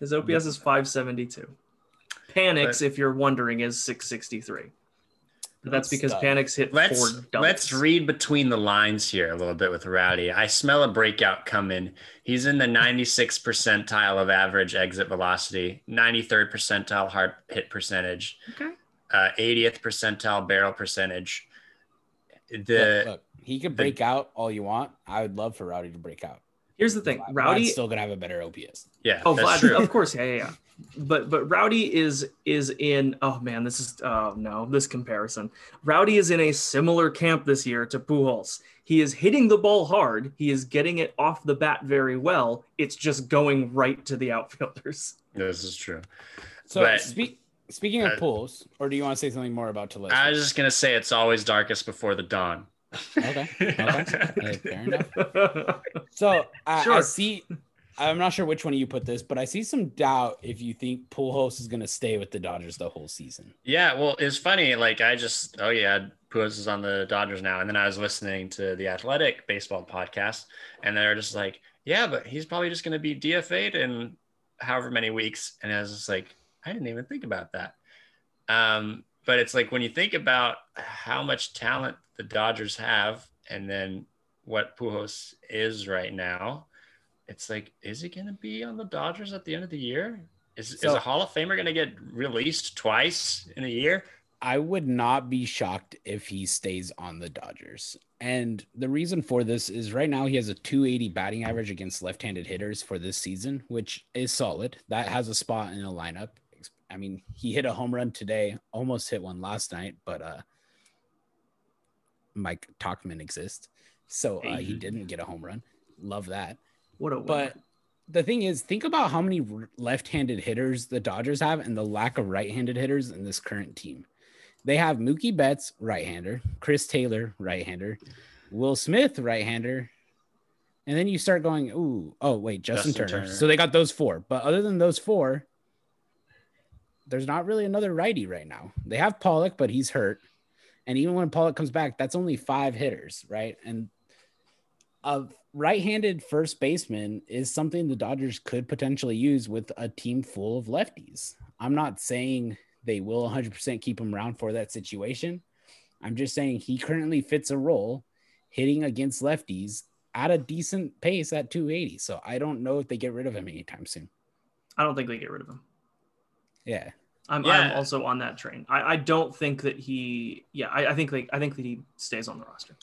S3: His OPS is 572. Panik's, if you're wondering, is 663. But that's because
S2: Stuff.
S3: Panik's hit
S1: let's
S3: four doubles.
S1: let's read between the lines here a little bit with Rowdy. I smell a breakout coming. He's in the 96 percentile of average exit velocity, 93rd percentile hard hit percentage,
S3: Okay.
S1: uh, 80th percentile barrel percentage.
S2: Look,
S1: The
S2: look, he could break out all you want. I would love for Rowdy to break out.
S3: Here's the thing,
S2: Vlad's
S3: Rowdy.
S2: still gonna have a better OPS.
S1: Yeah,
S3: Oh, Vlad,
S1: true.
S3: of course, yeah, yeah, yeah. But but Rowdy is is in. Oh man, this is oh no, this comparison. Rowdy is in a similar camp this year to Pujols. He is hitting the ball hard. He is getting it off the bat very well. It's just going right to the outfielders.
S1: This is true.
S2: So
S1: But-
S2: speak, speaking of
S1: uh,
S2: Pujols, or do you want to say something more about Telesco?
S1: I was just gonna say it's always darkest before the dawn.
S2: Okay, okay. Fair enough. [LAUGHS] So I, I see. I'm not sure which one of you put this, but I see some doubt if you think Pujols is going to stay with the Dodgers the whole season.
S1: Yeah, well, it's funny. Like I just, oh yeah, Pujols is on the Dodgers now, and then I was listening to the Athletic baseball podcast, and they're just like, yeah, but he's probably just going to be DFA'd in however many weeks, and I was just like, I didn't even think about that. Um, but it's like when you think about how much talent the Dodgers have, and then what Pujols is right now, it's like, is he going to be on the Dodgers at the end of the year? Is, is a Hall of Famer going to get released twice in a year?
S2: I would not be shocked if he stays on the Dodgers. And the reason for this is right now he has a 280 batting average against left-handed hitters for this season, which is solid. That has a spot in a lineup. I mean, he hit a home run today, almost hit one last night, but uh Mike Tauchman exists. So uh, he didn't get a home run. Love that.
S3: What a
S2: But the thing is, think about how many left-handed hitters the Dodgers have and the lack of right-handed hitters in this current team. They have Mookie Betts, right-hander, Chris Taylor, right-hander, Will Smith, right-hander, and then you start going, ooh, oh wait, Justin,
S1: Justin
S2: Turner.
S1: Turner.
S2: So they got those four, but other than those four, there's not really another righty right now. They have Pollock, but he's hurt, and even when Pollock comes back, that's only five hitters, right? And a right-handed first baseman is something the Dodgers could potentially use with a team full of lefties. I'm not saying they will 100% keep him around for that situation. I'm just saying he currently fits a role hitting against lefties at a decent pace at 280. So I don't know if they get rid of him anytime soon.
S3: I don't think they get rid of him.
S2: Yeah.
S3: I'm,
S1: Yeah.
S3: I'm also on that train. I, I don't think that he. Yeah, I, I think like I think that he stays on the roster.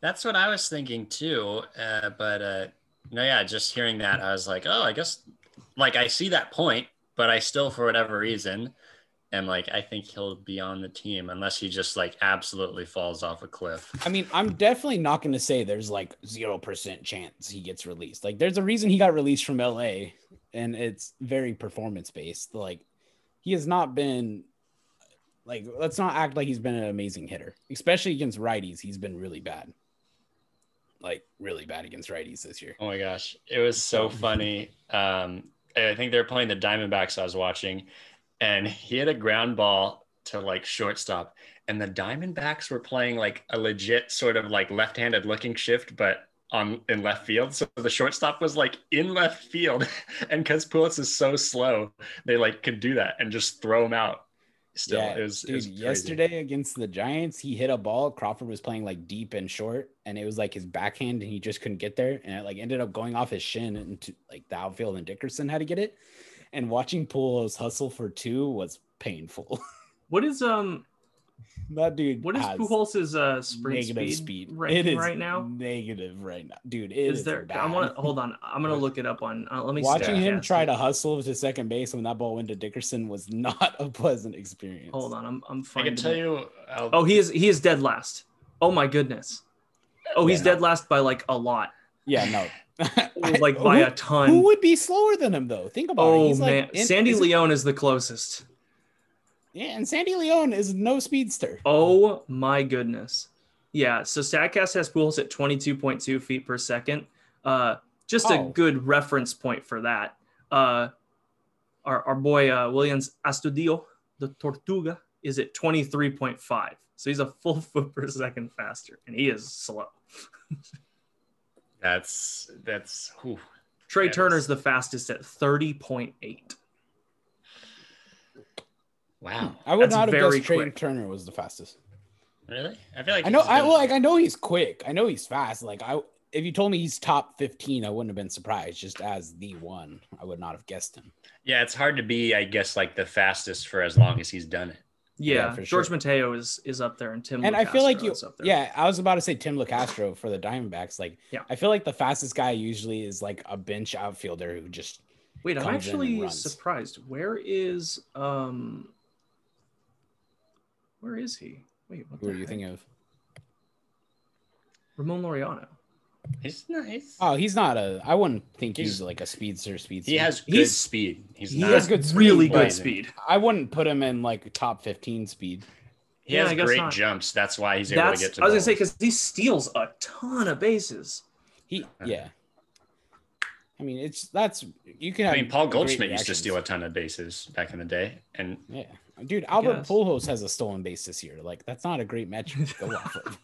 S1: That's what I was thinking too. Uh, but uh, no, yeah, just hearing that, I was like, oh, I guess, like, I see that point, but I still, for whatever reason, am like, I think he'll be on the team unless he just like absolutely falls off a cliff.
S2: I mean, I'm definitely not going to say there's like 0% chance he gets released. Like, there's a reason he got released from LA, and it's very performance based. Like, he has not been, like, let's not act like he's been an amazing hitter, especially against righties. He's been really bad. Like, really bad against righties this year.
S1: Oh my gosh, it was so [LAUGHS] funny. Um, I think they were playing the Diamondbacks I was watching, and he had a ground ball to like shortstop, and the Diamondbacks were playing like a legit sort of like left-handed looking shift, but on in left field. So the shortstop was like in left field, [LAUGHS] and because Pujols is so slow, they like could do that and just throw him out. Still,
S2: yeah,
S1: it was, it
S2: dude.
S1: was
S2: yesterday against the Giants, he hit a ball. Crawford was playing like deep and short, and it was like his backhand, and he just couldn't get there, and it like ended up going off his shin into like the outfield, and Dickerson had to get it. And watching Pujols hustle for two was painful. [LAUGHS]
S3: What is um [LAUGHS]
S2: that dude.
S3: what is
S2: has
S3: Pujols' uh sprint
S2: negative
S3: speed,
S2: speed
S3: ranking
S2: It is
S3: right now?
S2: Negative right now, dude. It
S3: Is
S2: is
S3: there?
S2: Bad.
S3: I want to hold on. I'm gonna [LAUGHS] look it up on. Uh, let me
S2: Watching him try to hustle to second base when that ball went to Dickerson was [LAUGHS] not a pleasant experience.
S3: Hold on. I'm I'm
S1: I can tell
S3: it.
S1: you. I'll,
S3: Oh, he is he is dead last. Oh my goodness. Oh, he's
S2: Yeah.
S3: dead last by like a lot,
S2: Yeah, no.
S3: like by
S2: who,
S3: a ton.
S2: Who would be slower than him though? Think about it.
S3: oh
S2: He's
S3: man,
S2: like in-
S3: Sandy
S2: is-
S3: León is the closest.
S2: Yeah, and Sandy León is no speedster.
S3: Oh my goodness. Yeah, so Statcast has Pujols at 22.2 feet per second. Uh, just a
S2: Oh.
S3: good reference point for that. Uh, our, our boy uh, Willians Astudillo, the Tortuga, is at 23.5. So he's a full [LAUGHS] foot per second faster, and he is slow.
S1: that's that's. Whew.
S3: Trey
S1: Yes.
S3: Turner's the fastest at 30.8.
S1: Wow,
S2: I would
S3: That's
S2: not have guessed Trey
S3: quick.
S2: Turner was the fastest.
S1: really? I feel like
S2: I know. I
S1: been-
S2: well, like I know he's quick. I know he's fast. Like I, if you told me he's top fifteen, I wouldn't have been surprised. Just as the one, I would not have guessed him.
S1: Yeah, it's hard to be, I guess, like the fastest for as long as he's done it.
S3: Yeah,
S2: for
S3: Jorge
S2: sure.
S3: Mateo is is up there, and Tim.
S2: and I feel like you,
S3: is up
S2: yeah, I was about to say Tim Locastro for the Diamondbacks. Like,
S3: Yeah.
S2: I feel like the fastest guy usually is like a bench outfielder who just
S3: Wait, I'm
S2: comes in and
S3: actually
S2: runs.
S3: surprised. Where is um? Where is he? Wait, what
S2: who
S3: the
S2: are you thinking of?
S3: Ramon Laureano.
S1: He's nice.
S2: Oh, he's not a. I wouldn't think he's,
S1: He's-
S2: like a speedster. Speedster.
S1: he has good
S3: He's-
S1: speed. He's
S2: he
S1: not.
S2: has good speed,
S3: really good
S1: blazing.
S3: speed.
S2: I wouldn't put him in like top fifteen speed.
S1: He
S3: Yeah,
S1: has
S3: I guess
S1: great
S3: not.
S1: jumps. That's why he's able
S3: That's
S1: to get to.
S3: I was gonna say
S1: balls.
S3: because he steals a ton of bases.
S2: He, yeah. I mean, it's that's you can. Have
S1: I mean, Paul
S2: great
S1: Goldschmidt used to steal a ton of bases back in the day, and
S2: Yeah, dude, Albert
S3: guess.
S2: Pujols has a stolen base this year. Like, that's not a great metric to go [LAUGHS] off of.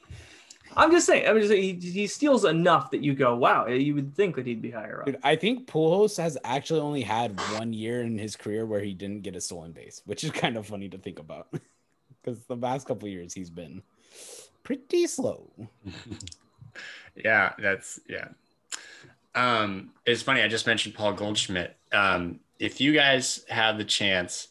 S3: I'm just saying. I'm just saying he, he steals enough that you go, wow, you would think that he'd be higher up.
S2: Dude, I think Pujols has actually only had one year in his career where he didn't get a stolen base, which is kind of funny to think about. [LAUGHS] Because the past couple years he's been pretty slow. [LAUGHS]
S1: yeah, that's yeah. Um, it's funny. I just mentioned Paul Goldschmidt. Um, if you guys have the chance,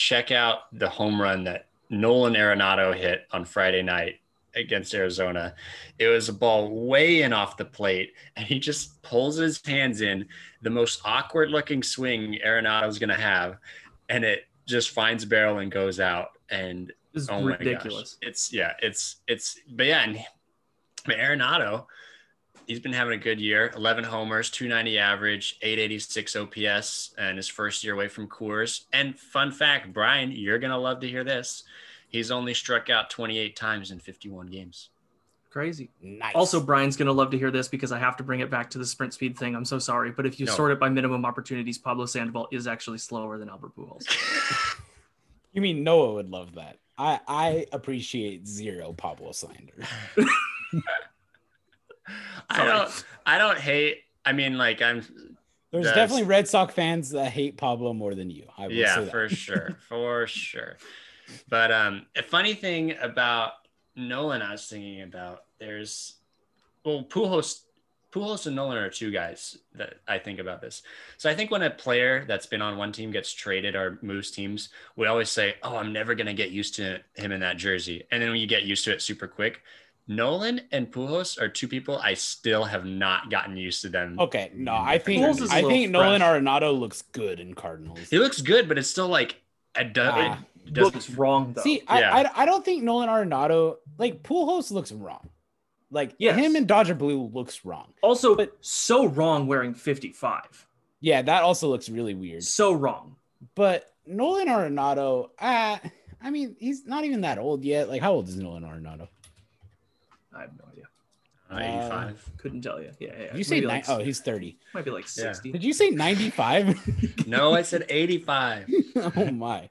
S1: check out the home run that Nolan Arenado hit on Friday night against Arizona. It was a ball way in off the plate, and he just pulls his hands in, the most awkward looking swing Arenado's going to have, and it just finds barrel and goes out. And
S3: It's
S1: oh my
S3: ridiculous.
S1: gosh, it's yeah, it's it's but yeah, and but Arenado, he's been having a good year. 11 homers, 290 average, 886 OPS, and his first year away from Coors. And fun fact, Brian, you're gonna love to hear this. He's only struck out 28 times in 51 games.
S3: Crazy.
S2: Nice.
S3: Also, Brian's gonna love to hear this because I have to bring it back to the sprint speed thing. I'm so sorry, but if you
S1: No.
S3: sort it by minimum opportunities, Pablo Sandoval is actually slower than Albert Pujols. [LAUGHS]
S2: you mean Noah would love that. I I appreciate zero Pablo slander. [LAUGHS] [LAUGHS]
S1: I don't I don't hate I mean like I'm
S2: There's
S1: That's-
S2: definitely Red Sox fans that hate Pablo more than you. I will
S1: yeah for sure [LAUGHS] for sure. But um a funny thing about nolan i was thinking about there's well pujols pujols and nolan are two guys that i think about this. So i think when a player that's been on one team gets traded or moves teams we always say oh i'm never going to get used to him in that jersey. And then when you get used to it super quick nolan and pujols are two people i still have not gotten used to them
S2: Okay, no, I think
S3: Pujols is a
S2: I think Nolan
S3: fresh.
S2: Arenado looks good in Cardinals.
S1: he looks good but it's still like it, do-
S2: Ah.
S1: it doesn't
S3: Looks wrong though.
S2: See,
S1: Yeah.
S2: I, I I don't think Nolan Arenado like Pujols looks wrong. Like
S3: Yes.
S2: him and Dodger Blue looks wrong.
S3: also,
S2: but-
S3: so wrong wearing 55.
S2: Yeah, that also looks really weird.
S3: So wrong.
S2: But Nolan Arenado, uh, I mean, he's not even that old yet. Like, how old is Nolan Arenado?
S3: I have no idea.
S1: Uh, 85
S3: Couldn't tell you. Yeah, yeah.
S2: Did you say
S3: maybe
S2: nine?
S3: like,
S2: oh, he's 30.
S3: might be like
S1: Yeah.
S3: 60.
S2: Did you say 95? [LAUGHS]
S1: no i said 85 [LAUGHS]
S2: oh my.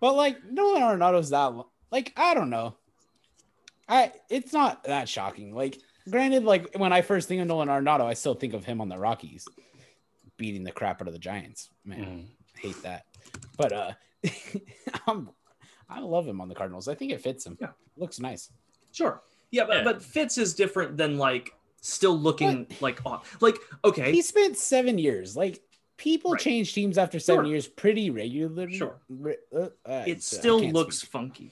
S2: But like Nolan Arenado's that like I don't know. I it's not that shocking. Like granted, like when I first think of Nolan Arenado, I still think of him on the Rockies beating the crap out of the Giants. Man,
S1: Mhm.
S2: hate that. But uh [LAUGHS] I'm, I love him on the Cardinals. I think it fits him.
S3: Yeah.
S2: Looks nice.
S3: Sure. Yeah, but,
S1: Yeah.
S3: but fits is different than like still looking like off. Like, okay.
S2: He spent seven years. Like people
S3: Right.
S2: change teams after seven
S3: Sure.
S2: years pretty regularly.
S3: Sure.
S2: Uh, uh,
S3: it still looks
S2: speak.
S3: funky,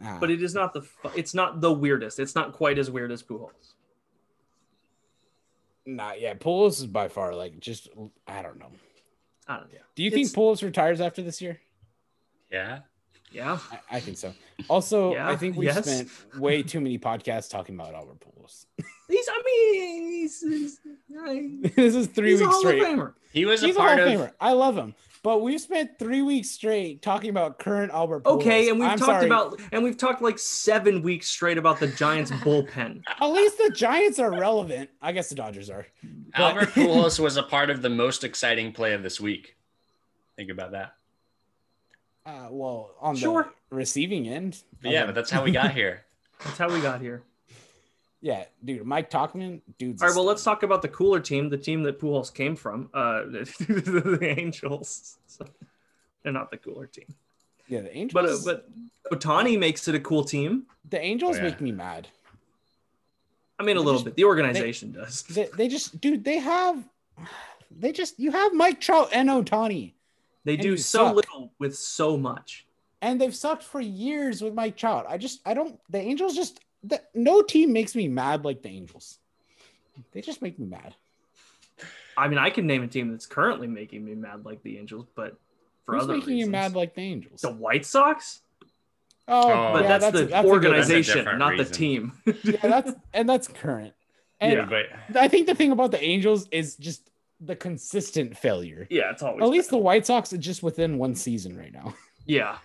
S2: Ah.
S3: but it is not the fu- it's not the weirdest. It's not quite as weird as Pujols.
S2: Not yet. Pujols is by far like just I don't know.
S3: I don't know.
S2: Do you think
S3: It's-
S2: Pujols retires after this year?
S1: yeah
S3: Yeah.
S2: I, I think so. Also,
S3: Yeah,
S2: I think we
S3: yes.
S2: spent way too many podcasts talking about Albert Pujols. [LAUGHS]
S3: He's I mean he's, he's, [LAUGHS]
S2: this is three
S3: he's a
S2: weeks
S3: Hall
S2: straight.
S3: of Famer.
S1: he was
S2: He's
S1: a
S2: a Hall
S1: part
S2: of
S1: of
S2: Famer. I love him, but we've spent three weeks straight talking about current Albert. Pujols.
S3: Okay, and we've
S2: I'm
S3: talked
S2: sorry.
S3: about and we've talked like seven weeks straight about the Giants [LAUGHS] bullpen.
S2: At least the Giants are relevant. I guess the Dodgers are. But-
S1: Albert Pujols was a part of the most exciting play of this week. Think about that.
S2: Uh, well, on
S3: Sure.
S2: the receiving end.
S1: Yeah,
S2: of
S1: but that's how we got [LAUGHS] here.
S3: That's how we got here.
S2: yeah, dude. Mike Tauchman, dude.
S3: All right, well, let's talk about the cooler team, the team that Pujols came from, uh, [LAUGHS] the Angels. So, they're not the cooler team,
S2: Yeah, the Angels.
S3: but uh, but Ohtani makes it a cool team.
S2: the Angels
S1: Oh, yeah.
S2: make me mad.
S3: I mean, a little
S2: just-
S3: bit. The organization does.
S2: They, they just, dude, they have, they just, you have Mike Trout and Ohtani.
S3: They
S2: and
S3: do so
S2: suck.
S3: little with so much.
S2: and they've sucked for years with Mike Trout. I just I don't the Angels just the, no team makes me mad like the Angels. They just make me mad.
S3: I mean, I can name a team that's currently making me mad like the Angels, but for
S2: Who's
S3: other
S2: making
S3: reasons.
S2: you mad like the Angels?
S3: the White Sox?
S2: Oh,
S1: Oh,
S3: But
S2: yeah,
S3: that's, the
S2: a- a good-
S3: organization,
S1: different
S3: not the team.
S2: yeah, that's and that's current. [LAUGHS] And
S3: Yeah.
S1: But
S2: I think the thing about the Angels is just the consistent failure.
S3: yeah, it's always
S2: At least
S3: bad.
S2: the White Sox are just within one season right now. [LAUGHS]
S3: yeah,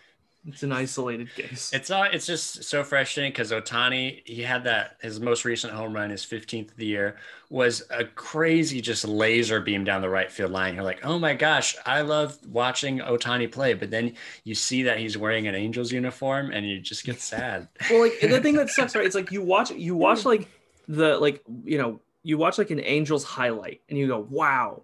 S3: it's an isolated case.
S1: It's uh, it's just so frustrating because Ohtani, he had that his most recent home run, his 15th of the year, was a crazy just laser beam down the right field line. You're like, oh my gosh, I love watching Ohtani play. But then you see that he's wearing an Angels uniform, and you just get [LAUGHS] sad.
S3: well, like the thing that sucks, right? It's like you watch you watch like the like you know you watch like an Angels highlight and you go, wow,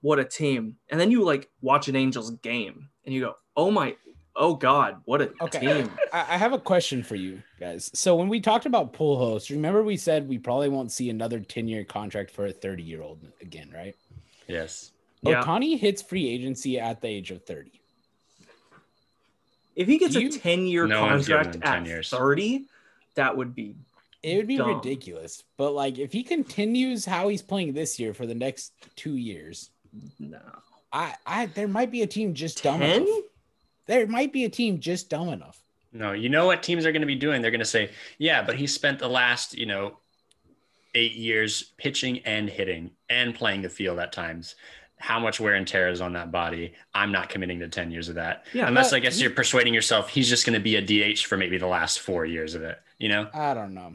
S3: what a team, and then you like watch an Angels game and you go, oh my, oh god, what a
S2: Okay.
S3: team.
S2: I, I have a question for you guys. So when we talked about Pujols, remember we said we probably won't see another 10 year contract for a 30 year old again, right?
S1: Yes.
S3: Yeah.
S2: Ohtani hits free agency at the age of 30.
S3: If he gets
S2: You-
S3: a ten year
S1: No
S3: contract
S1: 10
S3: at
S1: years.
S3: thirty, that would be
S2: It would be
S3: Dumb.
S2: ridiculous. But like if he continues how he's playing this year for the next two years,
S3: no
S2: I, I there might be a team just dumb
S3: ten.
S2: enough. There might be a team just dumb enough.
S1: No, you know what teams are going to be doing? They're going to say, yeah, but he spent the last, you know, eight years pitching and hitting and playing the field at times. How much wear and tear is on that body? I'm not committing to 10 years of that.
S3: Yeah,
S1: Unless I guess
S2: he-
S1: you're persuading yourself he's just going to be a DH for maybe the last four years of it, you know?
S2: I don't know.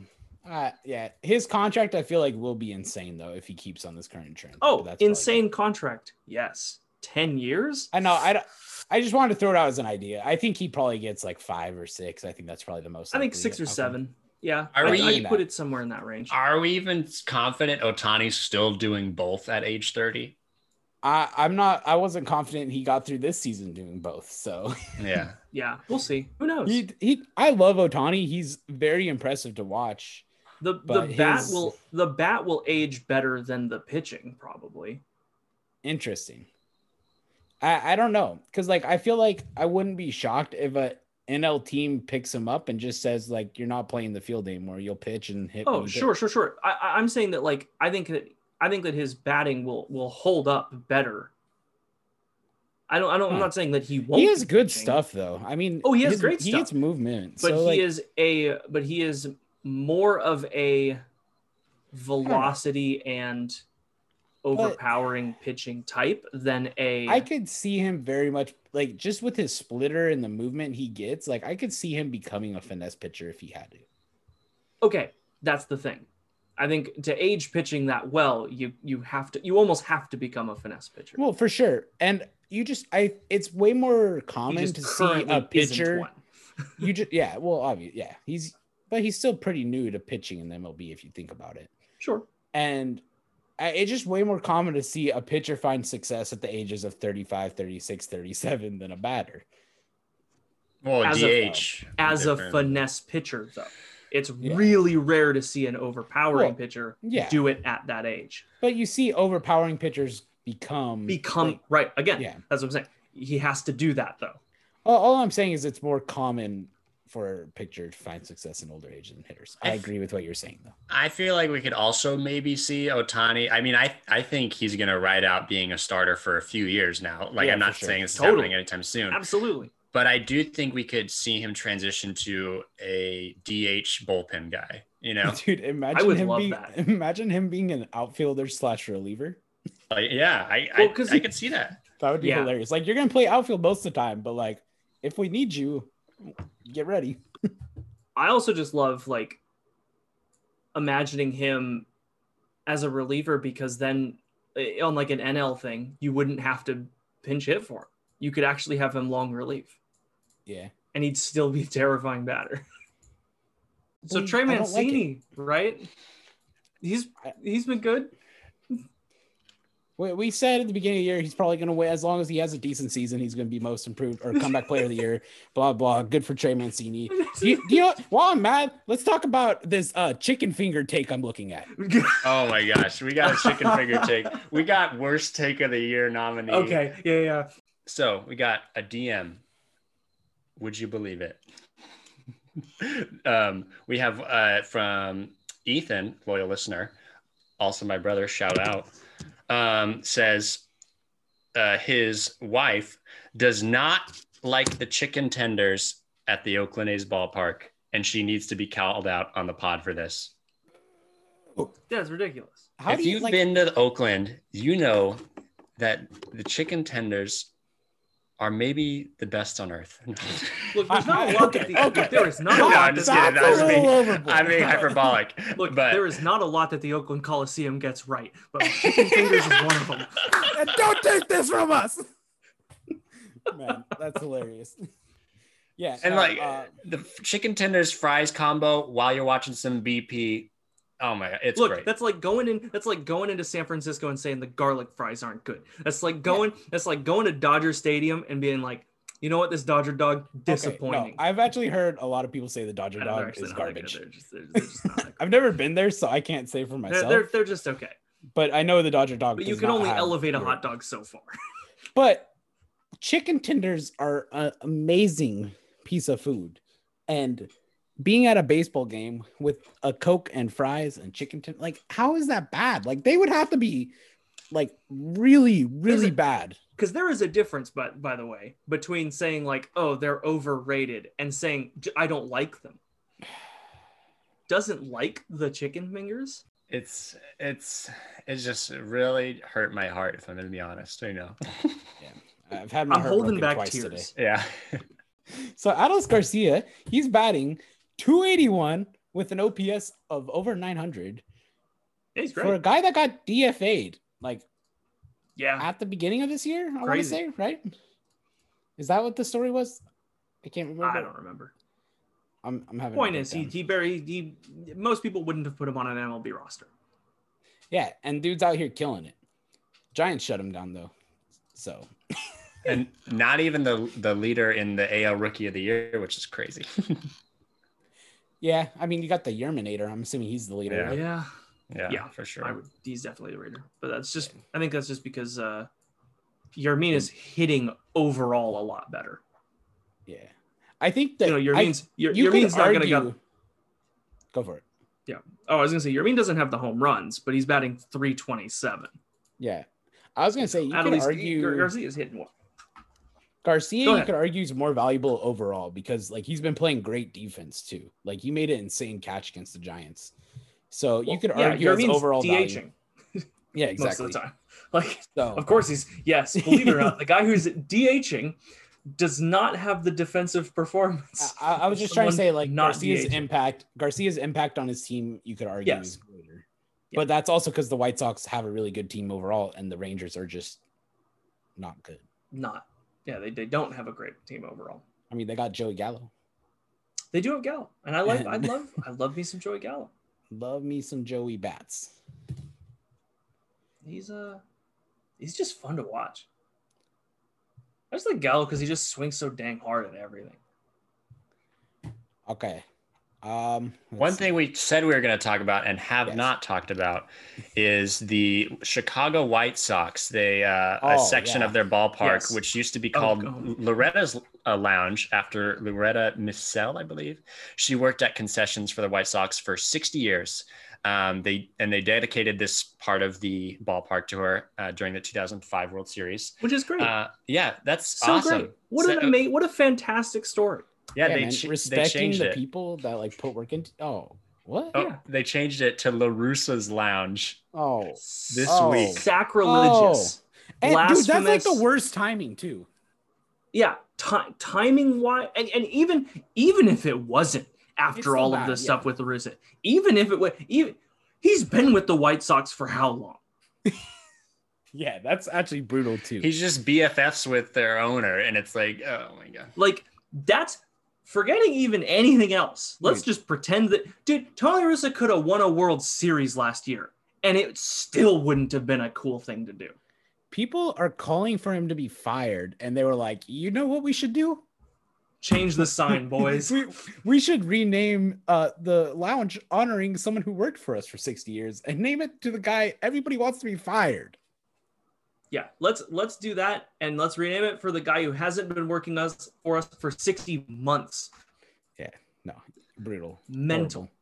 S2: Uh, yeah, his contract I feel like will be insane though if he keeps on this current trend.
S3: Oh,
S2: that's probably-
S3: insane contract. Yes, ten years.
S2: I know. I. I just wanted to throw it out as an idea. I think he probably gets like five or six. I think that's probably the most.
S3: I think six or
S2: outcome.
S3: seven. Yeah,
S1: Are
S3: I,
S1: we-
S3: I'd put it somewhere in that range.
S1: Are we even confident Ohtani's still doing both at age 30?
S2: I, I'm not. I wasn't confident he got through this season doing both. So [LAUGHS]
S1: Yeah.
S3: Yeah, we'll see. Who knows?
S2: he, he. I love Ohtani. He's very impressive to watch.
S3: The the
S2: but
S3: bat
S2: his-
S3: will the bat will age better than the pitching probably.
S2: Interesting. I I don't know because like I feel like I wouldn't be shocked if a NL team picks him up and just says like you're not playing the field anymore. You'll pitch and hit.
S3: Oh, sure, sure, sure. I, I'm saying that like I think that I think that his batting will will hold up better. I don't. I don't. I'm
S2: hmm.
S3: not saying that he won't.
S2: He has good
S3: pitching,
S2: stuff though. I mean,
S3: Oh, he has
S2: his-
S3: great
S2: He gets movement,
S3: but
S2: so,
S3: he
S2: like,
S3: is a. But he is more of a hmm. velocity and overpowering pitching type than a.
S2: I could see him very much like just with his splitter and the movement he gets. Like I could see him becoming a finesse pitcher if he had to.
S3: okay, that's the thing. I think to age pitching that well, you you have to you almost have to become a finesse pitcher.
S2: Well, for sure. And you just I it's way more common to see a pitcher. [LAUGHS] You just yeah, well, obviously, yeah. He's but he's still pretty new to pitching in the MLB if you think about it.
S3: Sure.
S2: And it's just way more common to see a pitcher find success at the ages of 35, 36, 37 than a batter.
S1: Well,
S3: As a-
S1: DH.
S3: As a finesse pitcher, though, it's
S2: Yeah.
S3: really rare to see an overpowering
S2: Well,
S3: pitcher
S2: Yeah.
S3: do it at that age.
S2: But you see overpowering pitchers become
S3: Become
S2: like,
S3: right again.
S2: Yeah.
S3: That's what I'm saying. He has to do that though.
S2: all, all I'm saying is it's more common for a pitcher to find success in older age than hitters. I
S1: I-
S2: agree with what you're saying though.
S1: I feel like we could also maybe see Ohtani. I mean, I I think he's going to ride out being a starter for a few years now. Like
S2: Yeah,
S1: I'm not
S2: sure.
S1: saying this is
S3: Totally.
S1: happening anytime soon,
S3: Absolutely.
S1: but I do think we could see him transition to a DH bullpen guy. You know, [LAUGHS]
S2: Dude, imagine
S3: would
S2: him
S3: love
S2: being
S3: that.
S2: imagine him being an outfielder slash reliever.
S1: like yeah, I
S3: Well,
S1: I,
S3: 'cause
S1: I
S3: he-
S1: could see that.
S2: That would be
S3: Yeah.
S2: hilarious. Like you're gonna play outfield most of the time, but like if we need you, get ready.
S3: I also just love like imagining him as a reliever because then eh, on like an NL thing, you wouldn't have to pinch hit for him. You could actually have him long relief
S2: Yeah.
S3: and he'd still be a terrifying batter. So
S2: Well,
S3: Trey
S2: I don't like
S3: Mancini, right? He's he's been good.
S2: We, we said at the beginning of the year he's probably gonna win as long as he has a decent season. He's gonna be most improved or comeback player of the year. [LAUGHS] Blah blah. Good for Trey Mancini. Do you, do you know? While I'm mad, let's talk about this uh, chicken finger take I'm looking at. [LAUGHS]
S1: Oh my gosh, we got a chicken finger take. We got worst take of the year nominee.
S3: okay, yeah, yeah.
S1: So we got a DM Would you believe it? [LAUGHS] um, we have uh, from Ethan, loyal listener, also my brother, shout out, um, says uh, his wife does not like the chicken tenders at the Oakland A's ballpark, and she needs to be called out on the pod for this.
S3: Yeah, it's ridiculous.
S2: How
S1: if
S2: do you
S1: you've
S2: like?
S1: been to Oakland, you know that the chicken tenders are maybe the best on earth. [LAUGHS]
S3: Look, there's not a [LAUGHS] lot that the,
S2: Okay,
S3: there is not a
S1: No,
S3: lot
S1: I'm just kidding.
S2: That's
S1: I was
S2: a
S1: being,
S2: overboard.
S1: I'm being hyperbolic.
S3: look,
S1: but
S3: there is not a lot that the Oakland Coliseum gets right, but chicken [LAUGHS] fingers is one of them.
S2: And don't take this from us. Man, that's hilarious. Yeah,
S1: and
S2: no,
S1: like
S2: uh,
S1: the chicken tenders fries combo while you're watching some BP. Oh my god, it's
S3: Look,
S1: great.
S3: that's like going in. That's like going into San Francisco and saying the garlic fries aren't good. That's like going. That's like going to Dodger Stadium and being like, you know what, this Dodger dog
S2: okay,
S3: disappointing.
S2: no, I've actually heard a lot of people say the Dodger
S3: I know, they're
S2: dog is
S3: not that good.
S2: garbage.
S3: They're just, they're, they're just not that [LAUGHS] good.
S2: I've never been there, so I can't say for
S3: They're,
S2: myself.
S3: they're, they're just okay.
S2: but I know the Dodger dog.
S3: But you can
S2: not
S3: only elevate a hot dog so far. [LAUGHS]
S2: But chicken tenders are an amazing piece of food, and being at a baseball game with a coke and fries and chicken tender, like how is that bad? Like they would have to be like really, really
S3: a-
S2: bad.
S3: because there is a difference but by the way between saying like oh they're overrated and saying i don't like them doesn't like the chicken fingers
S1: it's it's it's just really hurt my heart if I'm gonna be honest. You know. [LAUGHS]
S2: yeah I've had my
S3: i'm
S2: heart
S3: holding
S2: broken
S3: back
S2: twice
S3: tears
S2: today.
S1: yeah. [LAUGHS]
S2: So Adolis Garcia, he's batting 281 with an OPS of over 900
S3: Yeah, he's
S2: for a guy that got DFA'd like
S3: yeah
S2: at the beginning of this year. I want to say, right? Is that what the story was? I can't remember.
S3: i don't remember
S2: I'm, I'm having. a
S3: point is he, he barely he most people wouldn't have put him on an mlb roster
S2: yeah, and dude's out here killing it. Giants shut him down though, so
S1: and not even the the leader in the AL Rookie of the Year, which is crazy. [LAUGHS]
S2: yeah. I mean, you got the Yerminator. I'm assuming he's the leader.
S1: Yeah.
S2: right?
S3: yeah
S1: yeah,
S3: Yeah,
S1: for sure.
S3: I would, he's definitely the raider but that's just i think that's just because uh Yermin is hitting overall a lot better.
S2: Yeah, I think that
S3: You know,
S2: I-
S3: Yermin's Yer-
S2: you could
S3: Yermin's not going to
S2: argue-
S3: go.
S2: Go for it. Yeah.
S3: Oh, I was going to say Yermin doesn't have the home runs, but he's batting 327.
S2: Yeah, I was gonna say you
S3: At
S2: could
S3: least
S2: argue
S3: Gar- Garcia's hitting one.
S2: Garcia. You could argue is more valuable overall because like he's been playing great defense too. Like he made an insane catch against the Giants. So you could
S3: yeah,
S2: argue
S3: Yermin's
S2: overall value.
S3: DHing [LAUGHS]
S2: Yeah,
S3: most
S2: exactly.
S3: of the time. [LAUGHS] Like,
S2: So
S3: of course he's yes, believe it or not, the guy who's DHing does not have the defensive performance. [LAUGHS]
S2: I, I was just trying to say like
S3: not
S2: Garcia's
S3: DHing.
S2: impact, Garcia's impact on his team, you could argue
S3: Yes.
S2: is greater.
S3: Yeah.
S2: But that's also because the White Sox have a really good team overall, and the Rangers are just not good.
S3: Not. Yeah, they, they don't have a great team overall.
S2: I mean, they got Joey Gallo.
S3: They do have Gallo, and I like I [LAUGHS] love I love me some Joey Gallo.
S2: Love me some Joey Bats.
S3: He's uh he's just fun to watch. I just like Gallo because he just swings so dang hard at everything.
S2: Okay. Um,
S1: One
S2: see.
S1: thing we said we were going to talk about and have
S2: Yes.
S1: not talked about is the Chicago White Sox. They uh, a
S2: Oh,
S1: section
S2: yeah.
S1: of their ballpark,
S3: Yes.
S1: which used to be
S3: Oh,
S1: called
S3: God.
S1: Loretta's uh, Lounge after Loretta Micelli, I believe. She worked at concessions for the White Sox for 60 years. Um, they and they dedicated this part of the ballpark to her uh, during the 2005 World Series.
S3: Which is great.
S1: Uh, yeah, that's
S3: so
S1: awesome.
S3: great. What
S1: So-
S3: an ama- what a fantastic story.
S1: Yeah,
S2: Yeah,
S1: they,
S2: man,
S1: ch- they
S2: respecting
S1: changed
S2: the
S1: it.
S2: people that like put work into. Oh, what?
S1: Oh,
S3: Yeah.
S1: they changed it to La Russa's Lounge.
S2: Oh,
S1: This
S2: Oh.
S1: week.
S3: Sacrilegious. Oh.
S2: and dude, that's like the worst timing too.
S3: Yeah, ti- timing wise, and, and even even if it wasn't after
S2: still
S3: all of this
S2: yeah.
S3: stuff with La Russa, even if it was, even he's been with the White Sox for how long? [LAUGHS]
S2: Yeah, that's actually brutal too.
S1: He's just BFFs with their owner, and it's like, oh my god.
S3: Like that's forgetting even anything else. Let's just pretend that, dude, Tony Russa could have won a World Series last year, and it still wouldn't have been a cool thing to do.
S2: People are calling for him to be fired, and they were like, "You know what we should do?
S3: Change the [LAUGHS] sign, boys.
S2: we, we should rename uh, the lounge honoring someone who worked for us for 60 years and name it to the guy everybody wants to be fired."
S3: Yeah, let's let's do that and let's rename it for the guy who hasn't been working us for us for 60 months.
S2: Yeah no, brutal.
S3: Mental.
S2: Horrible.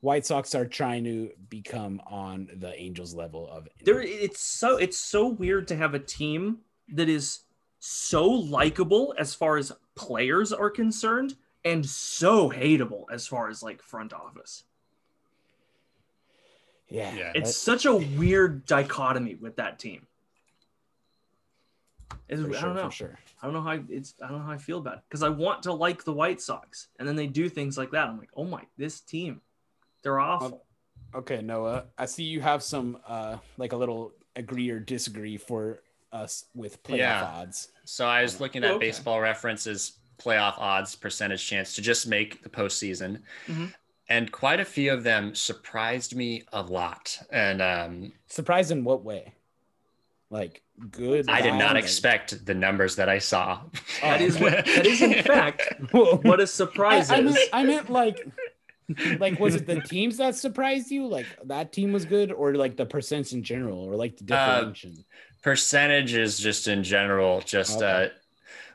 S2: White Sox are trying to become on the Angels level of
S3: There it's so it's so weird to have a team that is so likable as far as players are concerned and so hateable as far as like front office.
S2: yeah.
S1: Yeah.
S3: It's such a weird dichotomy with that team. It's-
S2: for
S3: I
S2: sure,
S3: don't know.
S2: sure.
S3: I don't know how it's I don't know how I feel about it because I want to like the White Sox and then they do things like that. I'm like, oh my, this team, they're awful.
S2: Okay, Noah, I see you have some uh like a little agree or disagree for us with playoff
S1: Yeah.
S2: odds.
S1: So I was looking at
S3: Okay.
S1: baseball references playoff odds percentage chance to just make the postseason.
S3: Mhm.
S1: And quite a few of them surprised me a lot. And um,
S2: Surprised in what way? Like good.
S1: I did not
S2: like-
S1: expect the numbers that I saw.
S3: that is what that is in [LAUGHS] fact what a surprise
S2: I, I
S3: is.
S2: meant, I meant like like was it the teams that surprised you? Like that team was good, or like the percents in general, or like the
S1: Uh. Percentages just in general, just
S2: Okay.
S1: uh,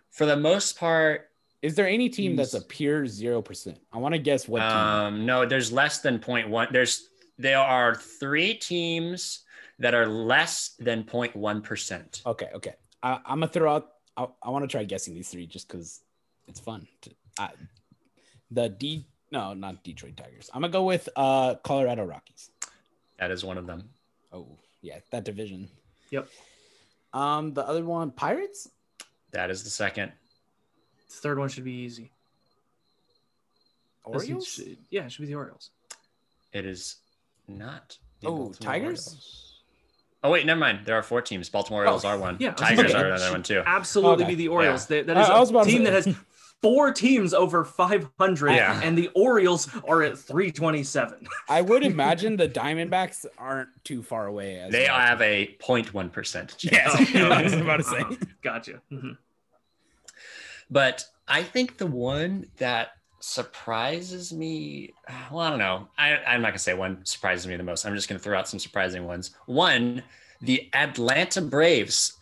S1: for the most part,
S2: Is there any team that's a pure zero percent? I want to guess what team.
S1: Um, no, there's less than 0.1. There's there are three teams that are less than 0.1 percent.
S2: Okay, okay. I, I'm gonna throw out. I, I want to try guessing these three just because it's fun. To, I, the D, no, not Detroit Tigers. I'm gonna go with uh Colorado Rockies.
S1: That is one of them.
S2: Oh yeah, that division.
S3: Yep.
S2: Um, the other one, Pirates.
S1: That is the second.
S3: Third one should be easy.
S2: Orioles.
S3: should- yeah, it should be the Orioles.
S1: It is not.
S2: Oh, Tigers?
S1: Orioles. Oh wait, never mind. There are four teams. Baltimore Orioles are one.
S3: yeah,
S1: Tigers
S3: like,
S1: are another one too.
S3: Absolutely
S2: Okay.
S3: be the Orioles. They- that
S2: I-
S3: is a team that has four teams over 500,
S1: Yeah.
S3: and the Orioles are at 327.
S2: I would [LAUGHS] imagine the Diamondbacks aren't too far away. As
S1: They
S2: well.
S1: have a 0.1 percent chance.
S2: Yes, [LAUGHS] I was about to say. [LAUGHS]
S3: Gotcha. Mhm.
S1: But I think the one that surprises me, [SIGHS] well, I don't know. I, I'm not gonna say one surprises me the most. I'm just gonna throw out some surprising ones. One, the Atlanta Braves.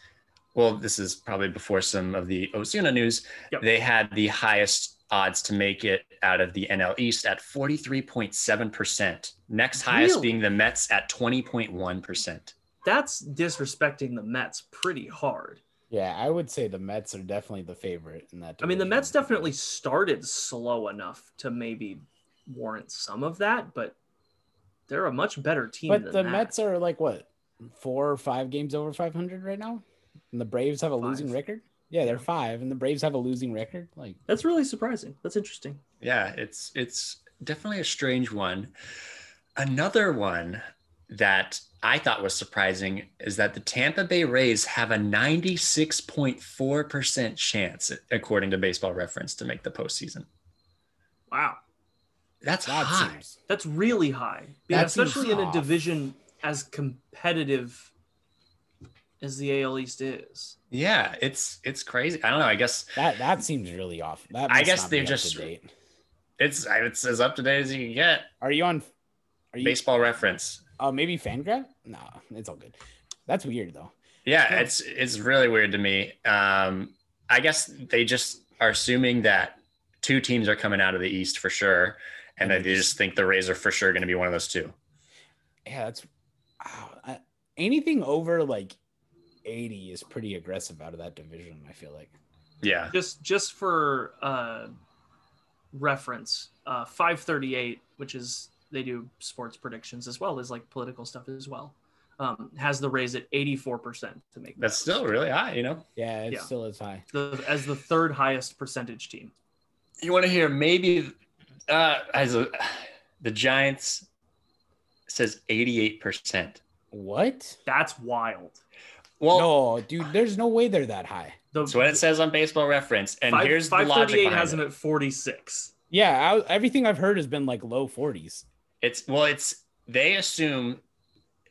S1: Well, this is probably before some of the Ozuna news.
S3: Yep.
S1: They had the highest odds to make it out of the NL East at 43.7%. Next highest
S3: Really?
S1: being the Mets at 20.1%.
S3: That's disrespecting the Mets pretty hard.
S2: Yeah, I would say the Mets are definitely the favorite in that.
S3: I mean, the. Mets definitely started slow enough to maybe warrant some of that, but they're a much better team
S2: But
S3: than
S2: the
S3: that.
S2: Mets are like what four or five games over 500 right now, and the Braves have a losing record. Yeah, they're five, and the Braves have a losing record. Like,
S3: That's really surprising. That's interesting.
S1: Yeah, it's it's definitely a strange one. Another one that I thought was surprising is that the Tampa Bay Rays have a 96.4% chance, according to baseball reference, to make the postseason.
S3: Wow.
S1: That's
S2: that
S1: high.
S2: seems
S3: That's really high. Yeah,
S2: That
S3: especially in a division as competitive as the AL East is.
S1: Yeah, it's it's crazy. I don't know. I guess
S2: that that seems really off. That
S1: I guess they're
S2: be up to
S1: just- it's it's as up to date as you can get.
S2: Are you on? Are you?
S1: Baseball reference.
S2: Oh, maybe Fangraph? No, it's all good. That's weird though.
S1: Yeah, it's it's really weird to me. Um, I guess they just are assuming that two teams are coming out of the East for sure, and that they just think the Rays are for sure going to be one of those two.
S2: Yeah, that's wow. I, anything over like 80 is pretty aggressive out of that division. I feel like.
S1: Yeah,
S3: Just just for uh, reference, uh, 538, which is they do sports predictions as well as like political stuff as well, um, has the Rays at 84% to make
S1: that's still really high. You know,
S2: Yeah, it
S3: Yeah.
S2: still is high.
S3: the as the third highest percentage team.
S1: you want to hear maybe uh, as a the Giants says eighty eight percent.
S2: What?
S3: That's wild.
S1: Well,
S2: no, dude, there's no way they're that high.
S3: The
S1: that's what it says on Baseball Reference, and
S3: five-
S1: here's the logic
S3: 538 has them at 46.
S2: Yeah, I, everything I've heard has been like low 40s.
S1: It's well, it's they assume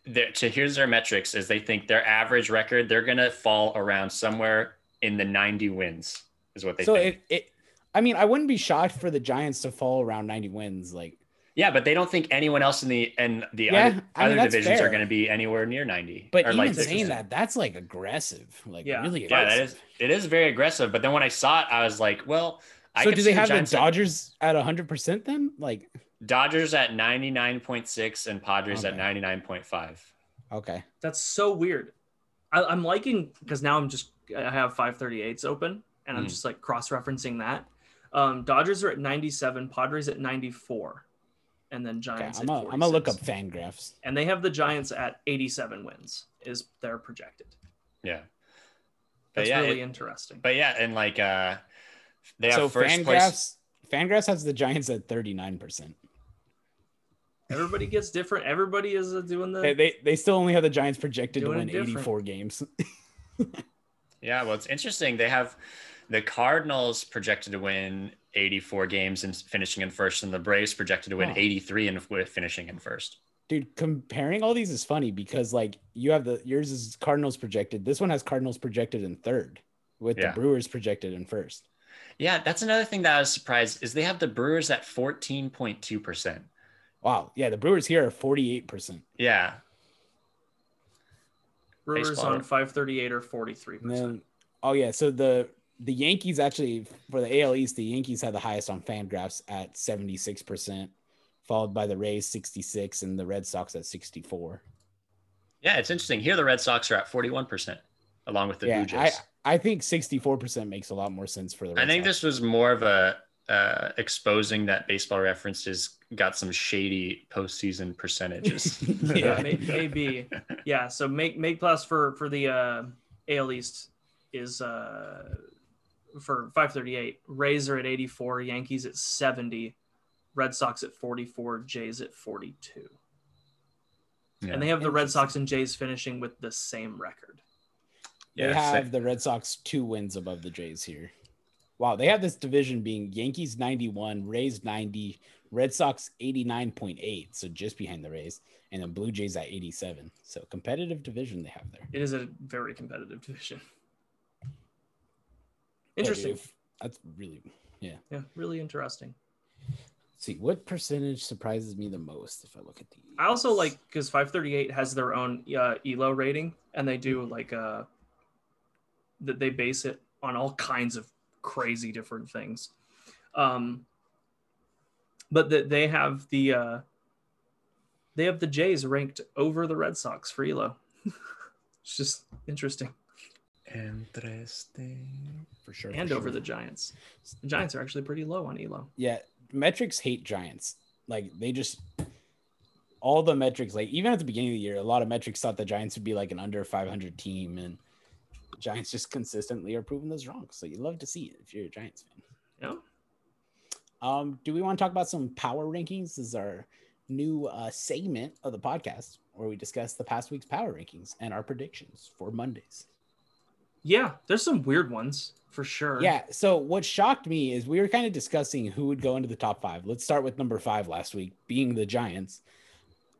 S1: that to here's their metrics is they think their average record they're gonna fall around somewhere in the 90 wins is what they
S2: so
S1: think.
S2: it, it, I mean, I wouldn't be shocked for the Giants to fall around 90 wins. Like,
S1: Yeah, but they don't think anyone else in the and the
S2: Yeah,
S1: other,
S2: I mean,
S1: other divisions
S2: fair.
S1: are going to be anywhere near 90.
S2: But
S1: or
S2: even
S1: like
S2: saying that, that's like aggressive, like
S3: Yeah.
S2: really
S1: yeah, that
S2: aggressive.
S1: is it is very aggressive. But then when I saw it, I was like, well, I
S2: so do they have the
S1: Giants at-
S2: Dodgers at 100% then? Like,
S1: Dodgers at 99.6 and Padres at 99.5.
S2: okay.
S3: That's so weird. I, I'm liking because now I'm just I have 538s open and I'm
S1: Mm.
S3: just like cross referencing that. Um, Dodgers are at 97, Padres at 94, and then
S2: okay.
S3: Giants.
S2: I'm
S3: at
S2: gonna I'm gonna look up Fangraphs.
S3: and they have the Giants at 87 wins is their projected.
S1: Yeah. But
S3: That's
S1: yeah,
S3: really
S1: it-
S3: interesting.
S1: but yeah, and like uh they have
S2: So
S1: first
S2: fan
S1: place.
S2: graphs, fan has the Giants at 39%.
S3: Everybody gets different. Everybody is uh, doing the.
S2: They, they they still only have the Giants projected to win 84 games. [LAUGHS]
S1: Yeah, well, it's interesting. They have the Cardinals projected to win 84 games and finishing in first, and the Braves projected to win
S2: Huh.
S1: 83 and with finishing in first.
S2: Dude, comparing all these is funny because like you have the yours is Cardinals projected. This one has Cardinals projected in third, with
S1: Yeah.
S2: the Brewers projected in first.
S1: Yeah, that's another thing that I was surprised is they have the Brewers at 14.2%.
S2: Wow, yeah, the Brewers here are 48%.
S1: Yeah.
S3: Brewers
S1: baseball.
S3: on 538 or 43
S2: And
S3: percent.
S2: then, oh yeah, so the the Yankees actually for the AL East, the Yankees had the highest on Fangraphs at 76%, followed by the Rays 66 and the Red Sox at 64.
S1: Yeah, it's interesting. Here the Red Sox are at 41%, along with the
S2: yeah,
S1: Blue
S2: I
S1: Jays.
S2: I think 64% makes a lot more sense for the Red
S1: I, think
S2: Sox.
S1: this was more of a uh, exposing that baseball references got some shady postseason percentages. [LAUGHS]
S2: Yeah.
S3: yeah, may, maybe. Yeah, so make make plus for for the uh, AL East is uh for 538. Rays are at 84, Yankees at 70, Red Sox at 44, Jays at 42.
S1: Yeah.
S3: And they have the Red Sox and Jays finishing with the same record.
S1: Yeah, They
S2: have
S1: sa-
S2: the Red Sox two wins above the Jays here. Wow, they have this division being Yankees 91, Rays 90, Red Sox 89.8, so just behind the Rays, and the Blue Jays at 87. So competitive division they have there.
S3: It is a very competitive division. Interesting.
S2: That's really
S3: yeah. Yeah, really interesting.
S2: Let's see what percentage surprises me the most if I look at the
S3: I also like because 538 has their own uh, Elo rating, and they do like uh that they base it on all kinds of crazy different things. Um, but that they have the uh, they have the Jays ranked over the Red Sox for Elo. [LAUGHS] it's just interesting,
S1: Interesting.
S2: for sure.
S3: and
S2: for
S3: over
S2: sure.
S3: the Giants. The Giants are actually pretty low on Elo.
S2: yeah, metrics hate Giants. Like they just all the metrics, like even at the beginning of the year, a lot of metrics thought the Giants would be like an under 500 team, and Giants just consistently are proving those wrong. So you love to see it if you're a Giants fan. Um, do we want to talk about some power rankings? This is our new uh, segment of the podcast where we discuss the past week's power rankings and our predictions for Mondays.
S3: Yeah, there's some weird ones for sure.
S2: Yeah. So what shocked me is we were kind of discussing who would go into the top five. Let's start with number five last week, being the Giants.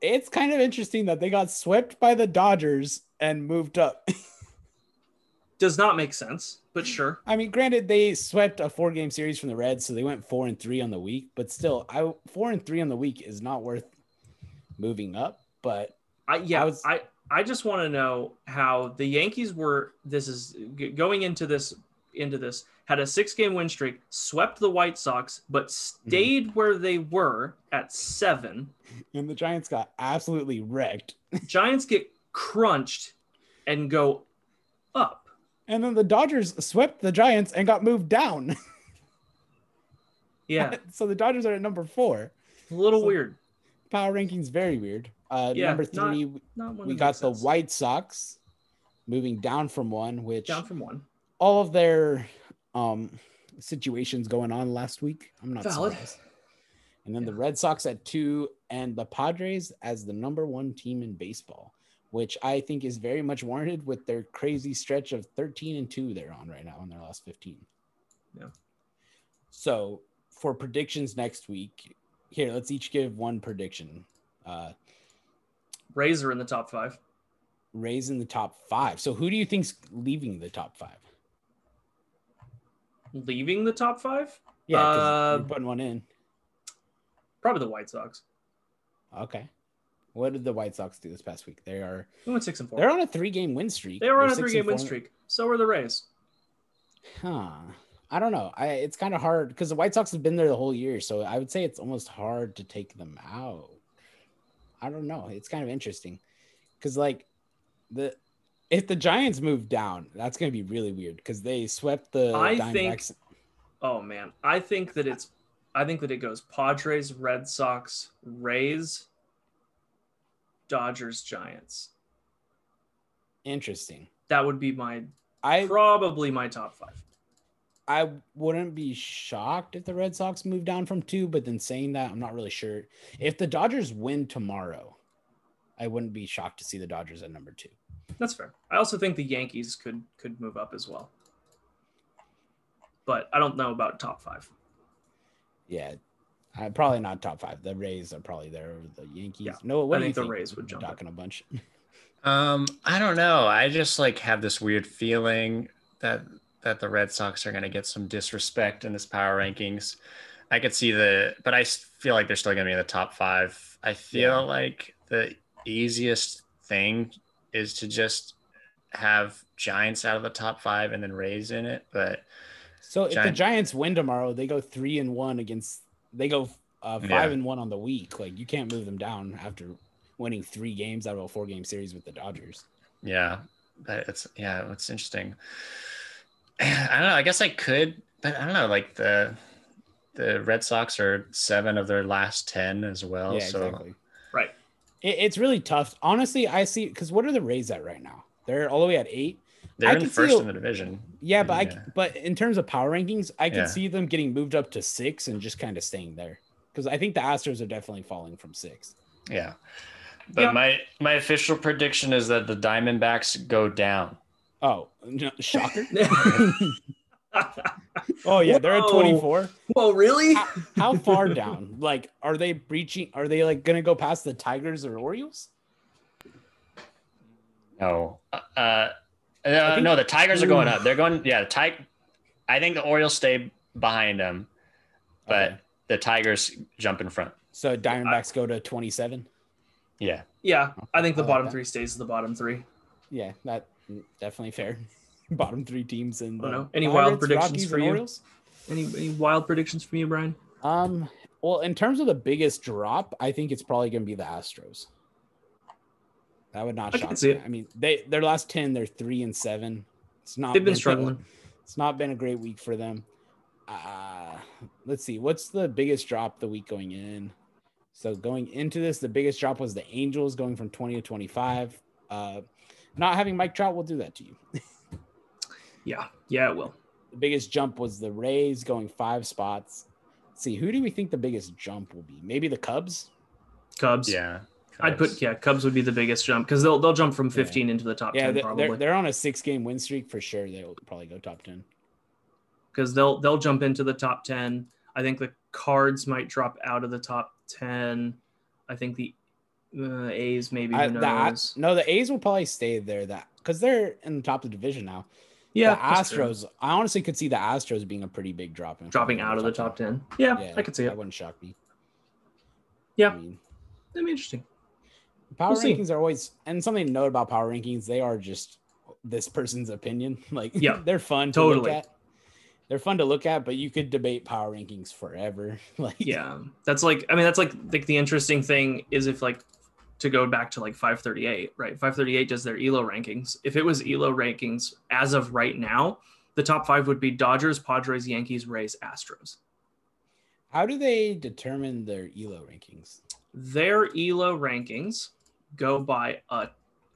S2: It's kind of interesting that they got swept by the Dodgers and moved up. [LAUGHS]
S3: does not make sense, but sure.
S2: I mean, granted, they swept a four game series from the Reds, so they went four and three on the week, but still, I four and three on the week is not worth moving up. But
S3: I yeah,
S2: I
S3: I
S2: was-
S3: I, just want to know how the Yankees were. This is going into this into this had a six game win streak, swept the White Sox, but mm-hmm. stayed where they were at seven.
S2: and the Giants got absolutely wrecked. [LAUGHS]
S3: Giants get crunched and go up.
S2: And then the Dodgers swept the Giants and got moved down.
S3: Yeah, [LAUGHS]
S2: so the Dodgers are at number four.
S3: a little
S2: So-
S3: weird.
S2: Power rankings very weird. Uh,
S3: Yeah,
S2: number three,
S3: Not one.
S2: we got the
S3: sense.
S2: White Sox moving down from one, which
S3: down from one.
S2: all of their um situations going on last week. I'm not
S3: Valid.
S2: surprised. And then the Red Sox at two, and the Padres as the number one team in baseball, which I think is very much warranted with their crazy stretch of 13 and two they're on right now in their last 15.
S3: Yeah.
S2: So for predictions next week, here let's each give one prediction. Uh,
S3: Rays are in the top five.
S2: Rays in the top five. So who do you think's leaving the top five?
S3: Leaving the top five,
S2: Yeah,
S3: Uh,
S2: putting one in.
S3: probably the White Sox.
S2: Okay. What did the White Sox do this past week? They are
S3: They went six and 4
S2: they're on a three game win streak.
S3: They were on
S2: They're
S3: a three game win streak. So were the Rays.
S2: Huh. I don't know. I it's kind of hard because the White Sox have been there the whole year, so I would say it's almost hard to take them out. I don't know. It's kind of interesting because like the if the Giants move down, that's going to be really weird because they swept the
S3: I
S2: Diamondbacks.
S3: Oh man, I think that it's I think that it goes Padres, Red Sox, Rays, Dodgers, Giants.
S2: Interesting.
S3: That would be my
S2: I
S3: probably my top five.
S2: I wouldn't be shocked if the Red Sox move down from two, but then saying that, I'm not really sure. If the Dodgers win tomorrow, I wouldn't be shocked to see the Dodgers at number two.
S3: That's fair. I also think the Yankees could could move up as well. But I don't know about top five.
S2: Yeah, I, probably not top five. The Rays are probably there the Yankees.
S3: Yeah,
S2: no, what
S3: I
S2: do
S3: think
S2: you
S3: the Rays would
S2: We're
S3: jump up.
S2: Talking a bunch. [LAUGHS]
S1: Um, I don't know. I just like have this weird feeling that that the Red Sox are going to get some disrespect in this power rankings. I could see the, but I feel like they're still going to be in the top five. I feel
S2: Yeah.
S1: like the easiest thing is to just have Giants out of the top five and then Rays in it. But
S2: So if the Giants win tomorrow, they go three and one against. They go uh, five
S1: Yeah.
S2: and one on the week. Like you can't move them down after winning three games out of a four game series with the Dodgers.
S1: yeah, but it's yeah, it's interesting. [SIGHS] I don't know. I guess I could, but I don't know. Like the the Red Sox are seven of their last ten as well.
S2: yeah,
S1: so
S2: exactly.
S3: Right.
S2: It, it's really tough. Honestly, I see because what are the Rays at right now? They're all the way at eight.
S1: They're
S2: I
S1: in
S2: could see
S1: first
S2: a-
S1: in the division.
S2: Yeah, but I
S1: Yeah.
S2: c but in terms of power rankings, I could
S1: Yeah.
S2: see them getting moved up to six and just kind of staying there because I think the Astros are definitely falling from six.
S1: Yeah. But
S3: Yeah.
S1: my my official prediction is that the Diamondbacks go down.
S2: Oh, no, shocker! [LAUGHS] [LAUGHS] oh yeah, they're at twenty four.
S3: Well, really?
S2: How, how far down? [LAUGHS] Like, are they breaching? Are they like gonna go past the Tigers or Orioles?
S1: No. Uh, uh
S2: think-
S1: no, the Tigers are going up. They're going yeah, the Tig- I think the Orioles stay behind them, but
S2: Okay.
S1: the Tigers jump in front.
S2: So Diamondbacks go to twenty seven.
S1: Yeah.
S3: Yeah, I think the
S2: I like
S3: bottom
S2: that.
S3: three stays the bottom three.
S2: Yeah, that definitely fair. [LAUGHS] Bottom three teams in
S3: I don't
S2: the
S3: know. Any wild predictions
S2: Rockies,
S3: for you?
S2: Orioles?
S3: Any any wild predictions from you, Brian?
S2: Um, well, in terms of the biggest drop, I think it's probably going to be the Astros. That would not
S3: I
S2: shock
S3: see
S2: me.
S3: it.
S2: I mean, they their last ten, they're three and seven. It's not.
S3: They've been
S2: been-
S3: struggling.
S2: It's not been a great week for them. Uh let's see. What's the biggest drop the week going in? So going into this, the biggest drop was the Angels going from twenty to twenty-five. Uh, not having Mike Trout will do that to you. [LAUGHS]
S3: Yeah, yeah, it will.
S2: The biggest jump was the Rays going five spots. Let's see, who do we think the biggest jump will be? Maybe the Cubs.
S3: Cubs.
S1: Yeah.
S3: I'd put yeah, Cubs would be the biggest jump because they'll they'll jump from 15 into the top
S2: Yeah,
S3: 10
S2: they're,
S3: probably
S2: they're they're on a six game win streak for sure. They'll probably go top ten.
S3: because they'll they'll jump into the top 10. I think the Cards might drop out of the top 10. I think the uh, A's maybe
S2: I, the, no, the A's will probably stay there. That because they're in the top of the division now.
S3: yeah,
S2: the
S3: true.
S2: Astros. I honestly could see the Astros being a pretty big drop. in
S3: dropping out of the top 10. Yeah,
S2: Yeah,
S3: I could see it.
S2: That wouldn't shock me.
S3: Yeah.
S2: I mean,
S3: That'd be interesting.
S2: Power
S3: We'll see.
S2: rankings are always and something to note about power rankings. They are just this person's opinion. [LAUGHS] Like,
S3: Yeah, [LAUGHS]
S2: they're fun to look
S3: totally.
S2: at. They're fun to look at, but you could debate power rankings forever. [LAUGHS] like,
S3: Yeah, that's like I mean that's like like the interesting thing is if like to go back to like 538, right? 538 does their ELO rankings. If it was ELO rankings as of right now, the top five would be Dodgers, Padres, Yankees, Rays, Astros.
S2: How do they determine their ELO rankings?
S3: Their ELO rankings go by a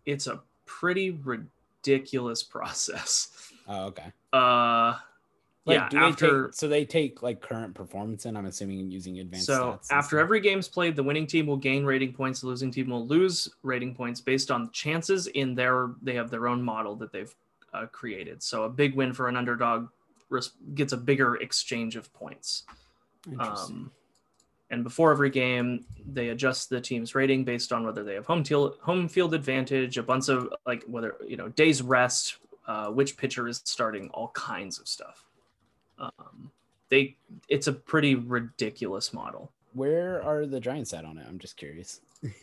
S3: it's a pretty ridiculous [LAUGHS] process.
S2: Oh, okay.
S3: Uh
S2: Like,
S3: yeah,
S2: do they
S3: after
S2: take, so they take like current performance in. I'm assuming using advanced.
S3: So after every game's played, the winning team will gain rating points, the losing team will lose rating points based on chances in their they have their own model that they've uh, created. So a big win for an underdog gets a bigger exchange of points.
S2: Interesting.
S3: Um, and before every game, they adjust the team's rating based on whether they have home field home field advantage, a bunch of like whether you know days rest, uh, which pitcher is starting, all kinds of stuff. Um, they it's a pretty ridiculous model.
S2: where are the Giants at on it? I'm just curious. [LAUGHS]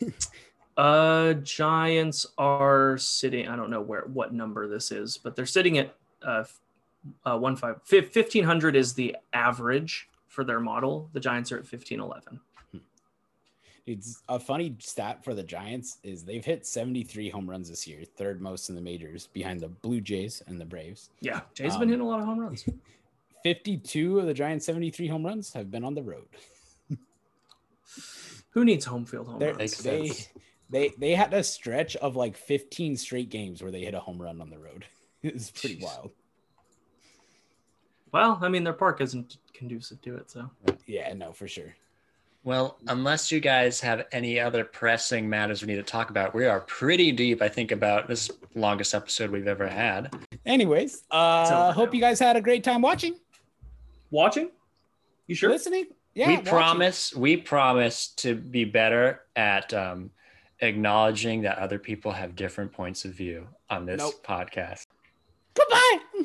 S3: Uh, Giants are sitting. I don't know where what number this is, but they're sitting at uh, uh one five fifteen hundred is the average for their model. The Giants are at fifteen eleven.
S2: It's a funny stat for the Giants is they've hit 73 home runs this year, third most in the majors, behind the Blue Jays and the Braves.
S3: Yeah, Jay's
S2: Um,
S3: been hitting a lot of home runs. [LAUGHS]
S2: 52 of the Giants' 73 home runs have been on the road. [LAUGHS]
S3: Who needs home field home
S2: They're-
S3: runs?
S2: They they they had a stretch of like 15 straight games where they hit a home run on the road. [LAUGHS] It's pretty
S3: Jeez.
S2: wild.
S3: Well, I mean their park isn't conducive to it, so
S2: Yeah, no, for sure.
S1: Well, unless you guys have any other pressing matters we need to talk about, we are pretty deep. I think about this longest episode we've ever had.
S2: Anyways, uh
S3: over
S2: hope
S3: now.
S2: you guys had a great time watching,
S3: watching. You sure?
S2: listening. Yeah,
S1: we
S2: watching.
S1: promise. We promise to be better at um, acknowledging that other people have different points of view on this
S2: Nope.
S1: podcast.
S2: Goodbye. [LAUGHS]